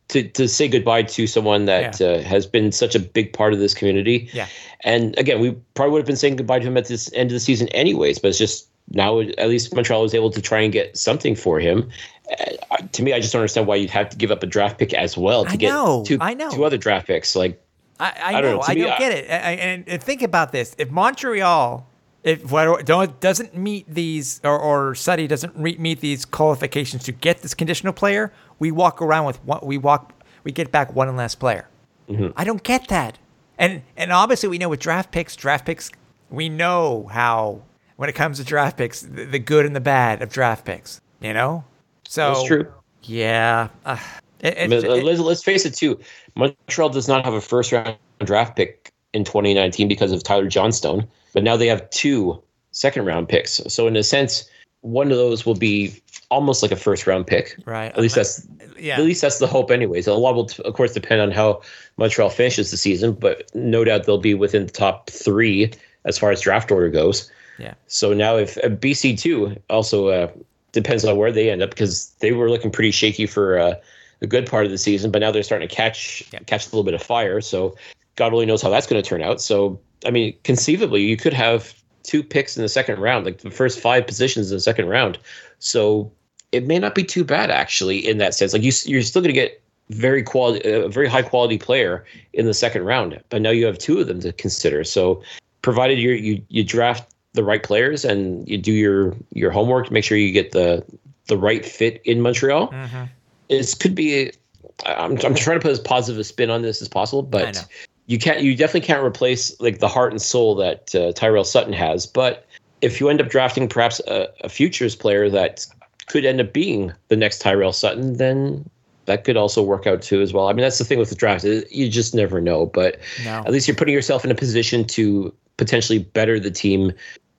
Speaker 2: to, to say goodbye to someone that
Speaker 1: Yeah.
Speaker 2: uh, has been such a big part of this community.
Speaker 1: Yeah.
Speaker 2: And again, we probably would have been saying goodbye to him at this end of the season, anyways. But it's just now, at least Montreal was able to try and get something for him. Uh, to me, I just don't understand why you'd have to give up a draft pick as well to
Speaker 1: I
Speaker 2: get
Speaker 1: know,
Speaker 2: two,
Speaker 1: I know.
Speaker 2: two other draft picks. Like,
Speaker 1: I, I,
Speaker 2: I don't
Speaker 1: know.
Speaker 2: know.
Speaker 1: I
Speaker 2: me,
Speaker 1: don't get it. And think about this: if Montreal if what don't doesn't meet these or, or doesn't re- meet these qualifications to get this conditional player, we walk around with one, we walk we get back one less player. I don't get that. And and obviously we know with draft picks, draft picks, we know how when it comes to draft picks, the, the good and the bad of draft picks. You know, so
Speaker 2: That's true.
Speaker 1: Yeah, uh, it, it- it-
Speaker 2: let's, let's face it too. Montreal does not have a first round draft pick in 2019 because of Tyler Johnstone, but now they have two second round picks. So in a sense, one of those will be almost like a first round pick.
Speaker 1: Right.
Speaker 2: At least that's
Speaker 1: yeah.
Speaker 2: at least that's the hope, anyways. A lot will, of course, depend on how Montreal finishes the season, but no doubt they'll be within the top three as far as draft order goes.
Speaker 1: Yeah.
Speaker 2: So now, if uh, BC two also uh, depends on where they end up because they were looking pretty shaky for uh, a good part of the season, but now they're starting to catch
Speaker 1: Yeah.
Speaker 2: catch a little bit of fire. So God only knows how that's going to turn out. So I mean, conceivably, you could have two picks in the second round, like the first five positions in the second round. So it may not be too bad actually in that sense. Like you, you're still going to get very quality, a very high quality player in the second round, but now you have two of them to consider. So provided you you you draft the right players and you do your your homework to make sure you get the the right fit in Montreal,
Speaker 1: Mm-hmm.
Speaker 2: it could be. I'm I'm trying to put as positive a spin on this as possible, but you can't you definitely can't replace like the heart and soul that uh, Tyrell Sutton has. But if you end up drafting perhaps a, a futures player that could end up being the next Tyrell Sutton, then that could also work out too as well. I mean, that's the thing with the draft; you just never know. But
Speaker 1: No.
Speaker 2: at least you're putting yourself in a position to potentially better the team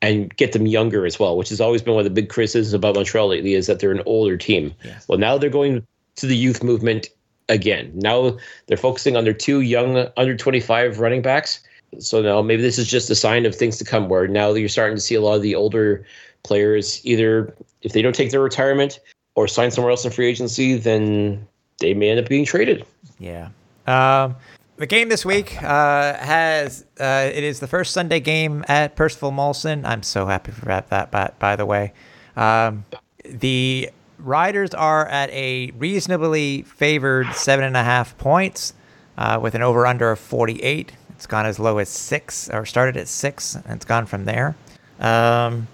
Speaker 2: and get them younger as well, which has always been one of the big criticisms about Montreal lately is that they're an older team.
Speaker 1: Yes.
Speaker 2: Well, now they're going to the youth movement again. Now they're focusing on their two young under 25 running backs. So now maybe this is just a sign of things to come where now you're starting to see a lot of the older players either if they don't take their retirement or sign somewhere else in free agency, then they may end up being traded.
Speaker 1: Yeah. Um, the game this week uh, has uh, it is the first Sunday game at Percival Molson. I'm so happy for that. that by, by the way, um, the Riders are at a reasonably favored seven and a half points uh, with an over under of 48. It's gone as low as six or started at six, and it's gone from there. Um,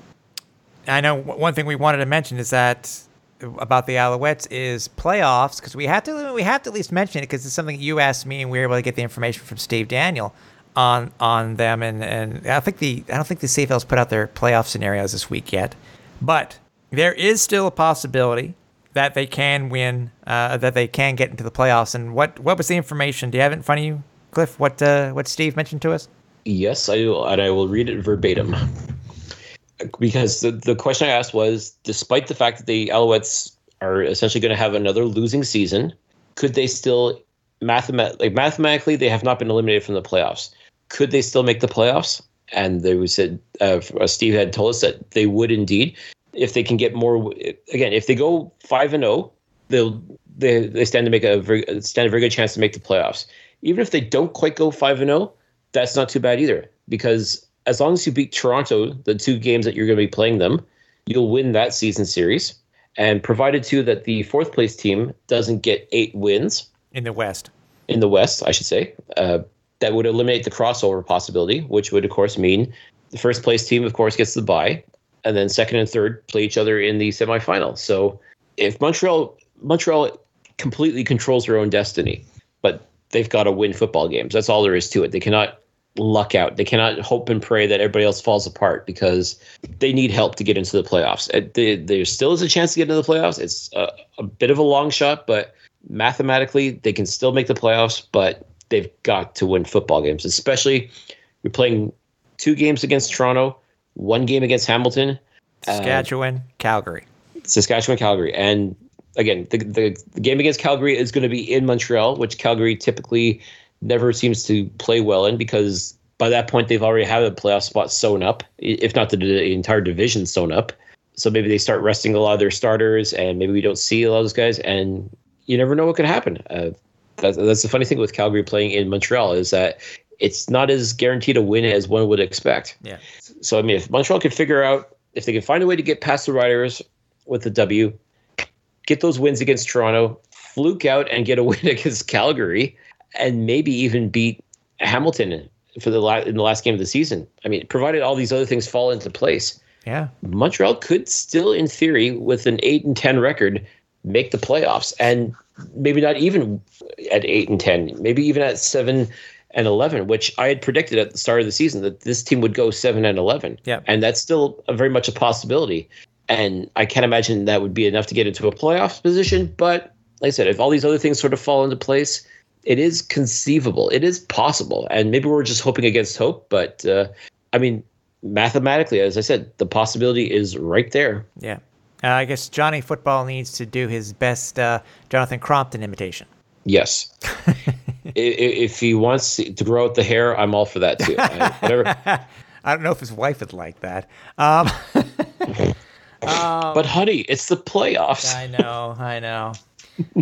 Speaker 1: I know one thing we wanted to mention is that about the Alouettes is playoffs because we have to we have to at least mention it because it's something you asked me and we were able to get the information from Steve Daniel on on them and and I think the I don't think the CFL's put out their playoff scenarios this week yet, but there is still a possibility that they can win uh, that they can get into the playoffs. And what what was the information? Do you have it in front of you, Cliff? What uh, what Steve mentioned to us?
Speaker 2: Yes, I will, and I will read it verbatim. Because the, the question I asked was despite the fact that the Alouettes are essentially going to have another losing season, could they still mathemat- like mathematically they have not been eliminated from the playoffs. Could they still make the playoffs? And they said uh, Steve had told us that they would indeed if they can get more again if they go 5 and 0 they'll they, they stand to make a very stand a very good chance to make the playoffs. Even if they don't quite go 5 and 0, that's not too bad either because as long as you beat Toronto, the two games that you're going to be playing them, you'll win that season series. And provided too that the fourth place team doesn't get eight wins
Speaker 1: In the West,
Speaker 2: in the West, I should say, uh, that would eliminate the crossover possibility, which would of course mean the first place team, of course, gets the bye, and then second and third play each other in the semifinal. So if Montreal Montreal completely controls their own destiny, but they've got to win football games. That's all there is to it. They cannot luck out. They cannot hope and pray that everybody else falls apart because they need help to get into the playoffs. There still is a chance to get into the playoffs. It's a, a bit of a long shot, but mathematically they can still make the playoffs. But they've got to win football games, especially you're playing two games against Toronto, one game against Hamilton,
Speaker 1: Saskatchewan, Calgary.
Speaker 2: Saskatchewan, Calgary, and again, the, the, the game against Calgary is going to be in Montreal, which Calgary typically never seems to play well in because by that point they've already had a playoff spot sewn up, if not the, the entire division sewn up. So maybe they start resting a lot of their starters, and maybe we don't see a lot of those guys, and you never know what could happen. Uh, that's, that's the funny thing with Calgary playing in Montreal is that it's not as guaranteed a win as one would expect.
Speaker 1: Yeah.
Speaker 2: So I mean, if Montreal could figure out if they can find a way to get past the Riders with the W, get those wins against Toronto, fluke out and get a win against Calgary, and maybe even beat Hamilton for the la- in the last game of the season. I mean, provided all these other things fall into place,
Speaker 1: Yeah.
Speaker 2: Montreal could still, in theory, with an eight and ten record, make the playoffs, and maybe not even at eight and ten, maybe even at seven and eleven, which I had predicted at the start of the season that this team would go seven and eleven.
Speaker 1: Yep.
Speaker 2: and that's still a very much a possibility. And I can't imagine that would be enough to get into a playoff position. But like I said, if all these other things sort of fall into place, it is conceivable. It is possible. And maybe we're just hoping against hope. But uh, I mean, mathematically, as I said, the possibility is right there.
Speaker 1: Yeah. Uh, I guess Johnny Football needs to do his best uh, Jonathan Crompton imitation.
Speaker 2: Yes. I- i- if he wants to grow out the hair, I'm all for that too. I- whatever.
Speaker 1: I don't know if his wife would like that. Um,
Speaker 2: But honey, it's the playoffs.
Speaker 1: I know, I know.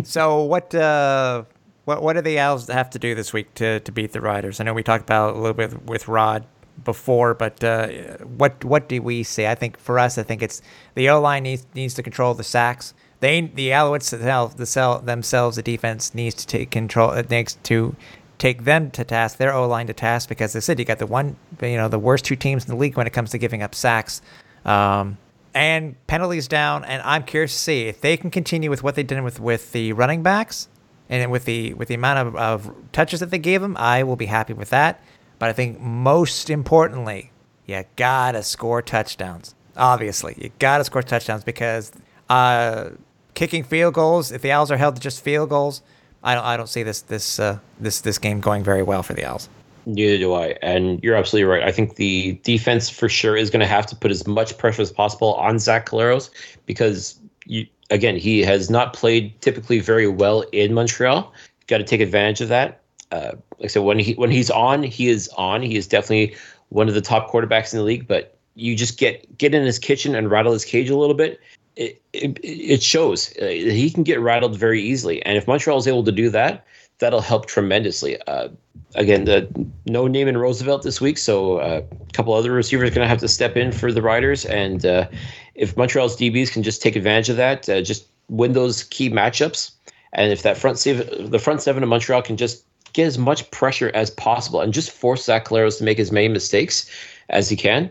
Speaker 1: so what? Uh, what? What do the Als have to do this week to, to beat the Riders? I know we talked about it a little bit with Rod before, but uh, what what do we see? I think for us, I think it's the O line needs needs to control the sacks. They the Alouettes themselves, the cell, themselves, the defense needs to take control. It needs to take them to task, their O line to task, because they said you got the one, you know, the worst two teams in the league when it comes to giving up sacks. Um, and penalties down. And I'm curious to see if they can continue with what they did with with the running backs and with the with the amount of, of touches that they gave them. I will be happy with that. But I think most importantly, you gotta score touchdowns. Obviously, you gotta score touchdowns because uh, kicking field goals. If the Als are held to just field goals, I don't I don't see this this uh, this this game going very well for the Als.
Speaker 2: Neither do I. And you're absolutely right. I think the defense for sure is going to have to put as much pressure as possible on Zach Collaros because, you, again, he has not played typically very well in Montreal. Got to take advantage of that. Uh, like I said, when he when he's on, he is on. He is definitely one of the top quarterbacks in the league. But you just get get in his kitchen and rattle his cage a little bit. It it, shows uh, he can get rattled very easily. And if Montreal is able to do that, that'll help tremendously. Uh, again, the, Naaman in Roosevelt this week, so uh, a couple other receivers are going to have to step in for the Riders. And uh, if Montreal's DBs can just take advantage of that, uh, just win those key matchups, and if that front seven, the front seven of Montreal can just get as much pressure as possible and just force Zach Collaros to make as many mistakes as he can.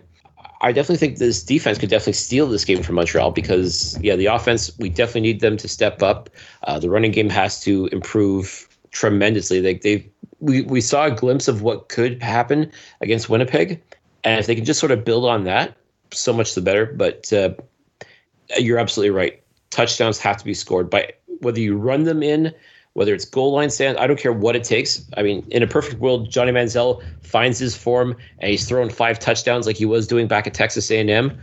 Speaker 2: I definitely think this defense could definitely steal this game from Montreal because, yeah, the offense, we definitely need them to step up. Uh, the running game has to improve tremendously. They, they we, we saw a glimpse of what could happen against Winnipeg, and if they can just sort of build on that, so much the better. But uh, you're absolutely right. Touchdowns have to be scored by whether you run them in, whether it's goal line stand. I don't care what it takes. I mean, in a perfect world, Johnny Manziel finds his form and he's throwing five touchdowns like he was doing back at Texas A&M.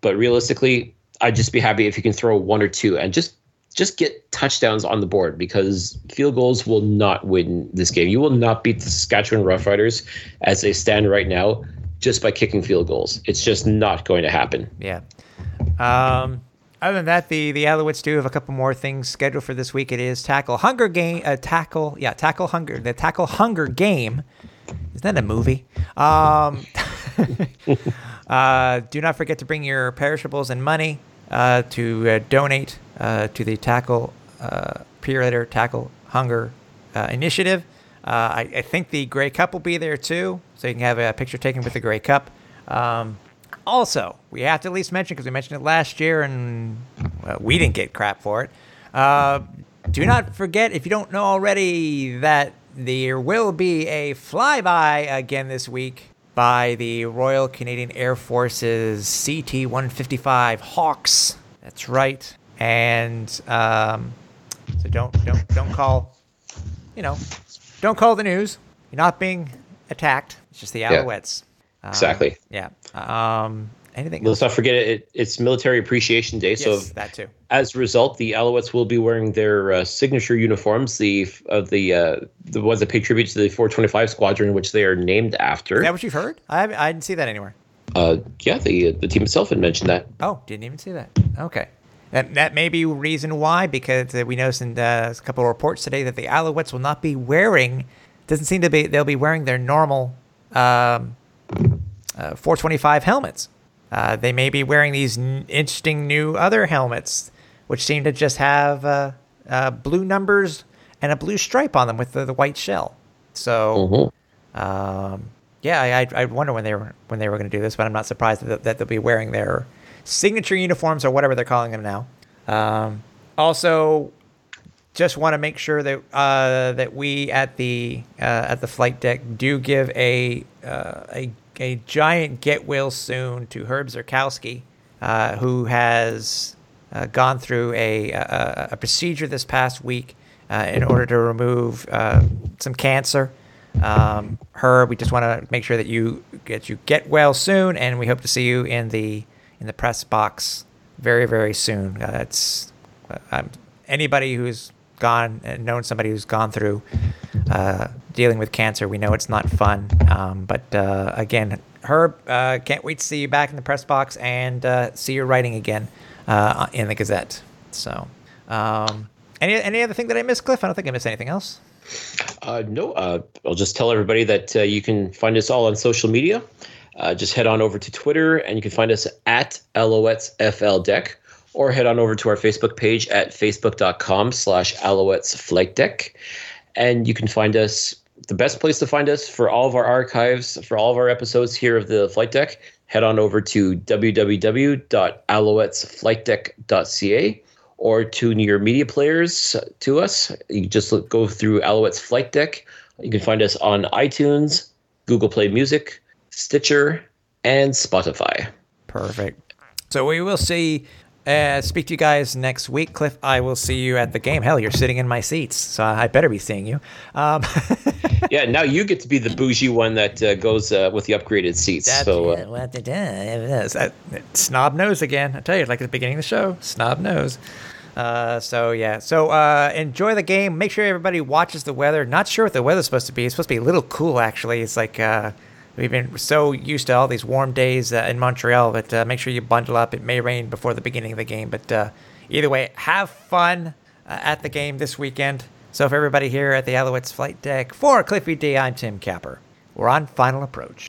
Speaker 2: But realistically, I'd just be happy if he can throw one or two and just just get touchdowns on the board because field goals will not win this game. You will not beat the Saskatchewan Roughriders as they stand right now just by kicking field goals. It's just not going to happen.
Speaker 1: Yeah. Um, other than that, the the Alouettes do have a couple more things scheduled for this week. It is tackle hunger game. Uh, tackle yeah, tackle hunger. The tackle hunger game. Is that a movie? Um, uh, do not forget to bring your perishables and money uh, to uh, donate uh, to the tackle uh, Peer Tackle Hunger uh, Initiative. I, I think the Grey Cup will be there too, so you can have a picture taken with the Grey Cup. Um, also, we have to at least mention because we mentioned it last year and well, we didn't get crap for it. Uh, do not forget, if you don't know already, that there will be a flyby again this week by the Royal Canadian Air Force's CT 155 Hawks. That's right. And um, so don't don't don't call, you know, don't call the news. You're not being attacked. It's just the
Speaker 2: Yeah.
Speaker 1: Um,
Speaker 2: Exactly.
Speaker 1: Yeah. Um, anything
Speaker 2: Let's
Speaker 1: else?
Speaker 2: not forget it, it. It's Military Appreciation Day, so
Speaker 1: Yes, that too.
Speaker 2: as a result, the Alouettes will be wearing their uh, signature uniforms, the of the uh, the ones that pay tribute to the 425 Squadron, which they are named after.
Speaker 1: Is that what you've heard? I I didn't see that anywhere.
Speaker 2: Uh, yeah, the the team itself had mentioned that.
Speaker 1: Oh, didn't even see that. Okay. That, that may be reason why, because uh, we noticed in uh, a couple of reports today that the Alouettes will not be wearing, doesn't seem to be, they'll be wearing their normal um, uh, 425 helmets. Uh, they may be wearing these n- interesting new other helmets, which seem to just have uh, uh, blue numbers and a blue stripe on them with the, the white shell. So
Speaker 2: Mhm.
Speaker 1: um, yeah, I, I, I wonder when they were when they were going to do this, but I'm not surprised that, that they'll be wearing their signature uniforms or whatever they're calling them now. Um, also, just want to make sure that uh, that we at the uh, at the flight deck do give a uh, a a giant get well soon to Herb Zurkowsky, uh, who has uh, gone through a, a, a procedure this past week uh, in order to remove some cancer. Um, Herb, we just want to make sure that you get you get well soon, and we hope to see you in the in the press box very very soon. it's anybody who's gone and known somebody who's gone through uh, dealing with cancer. We know it's not fun. Um, but uh, again, Herb, uh, can't wait to see you back in the press box and uh, see your writing again uh, in the Gazette. So, um, any any other thing that I missed, Cliff? I don't think I missed anything else.
Speaker 2: Uh, no, I'll just tell everybody that you can find us all on social media. just head on over to Twitter and you can find us at LOXFL Deck or head on over to our Facebook page at facebook.com slash. And you can find us, the best place to find us for all of our archives, for all of our episodes here of the Flight Deck, head on over to www.alouettesflightdeck.ca or tune your media players to us. You just look, go through Alouette's Flight Deck. You can find us on iTunes, Google Play Music, Stitcher, and Spotify.
Speaker 1: Perfect. So we will see uh, speak to you guys next week. Cliff, I will see you at the game. Hell, you're sitting in my seats, so I better be seeing you. Um,
Speaker 2: yeah, now you get to be the bougie one that uh, goes uh, with the upgraded seats.
Speaker 1: That's
Speaker 2: so,
Speaker 1: uh, what it. Uh, snob nose again. I tell you, like at the beginning of the show, snob nose. Uh, so yeah, so uh, enjoy the game. Make sure everybody watches the weather. Not sure what the weather's supposed to be. It's supposed to be a little cool, actually. It's like uh, We've been so used to all these warm days uh, in Montreal, but uh, make sure you bundle up. It may rain before the beginning of the game, but uh, either way, have fun uh, at the game this weekend. So, for everybody here at the Alouettes flight deck, for Cliffy D, I'm Tim Capper. We're on final approach.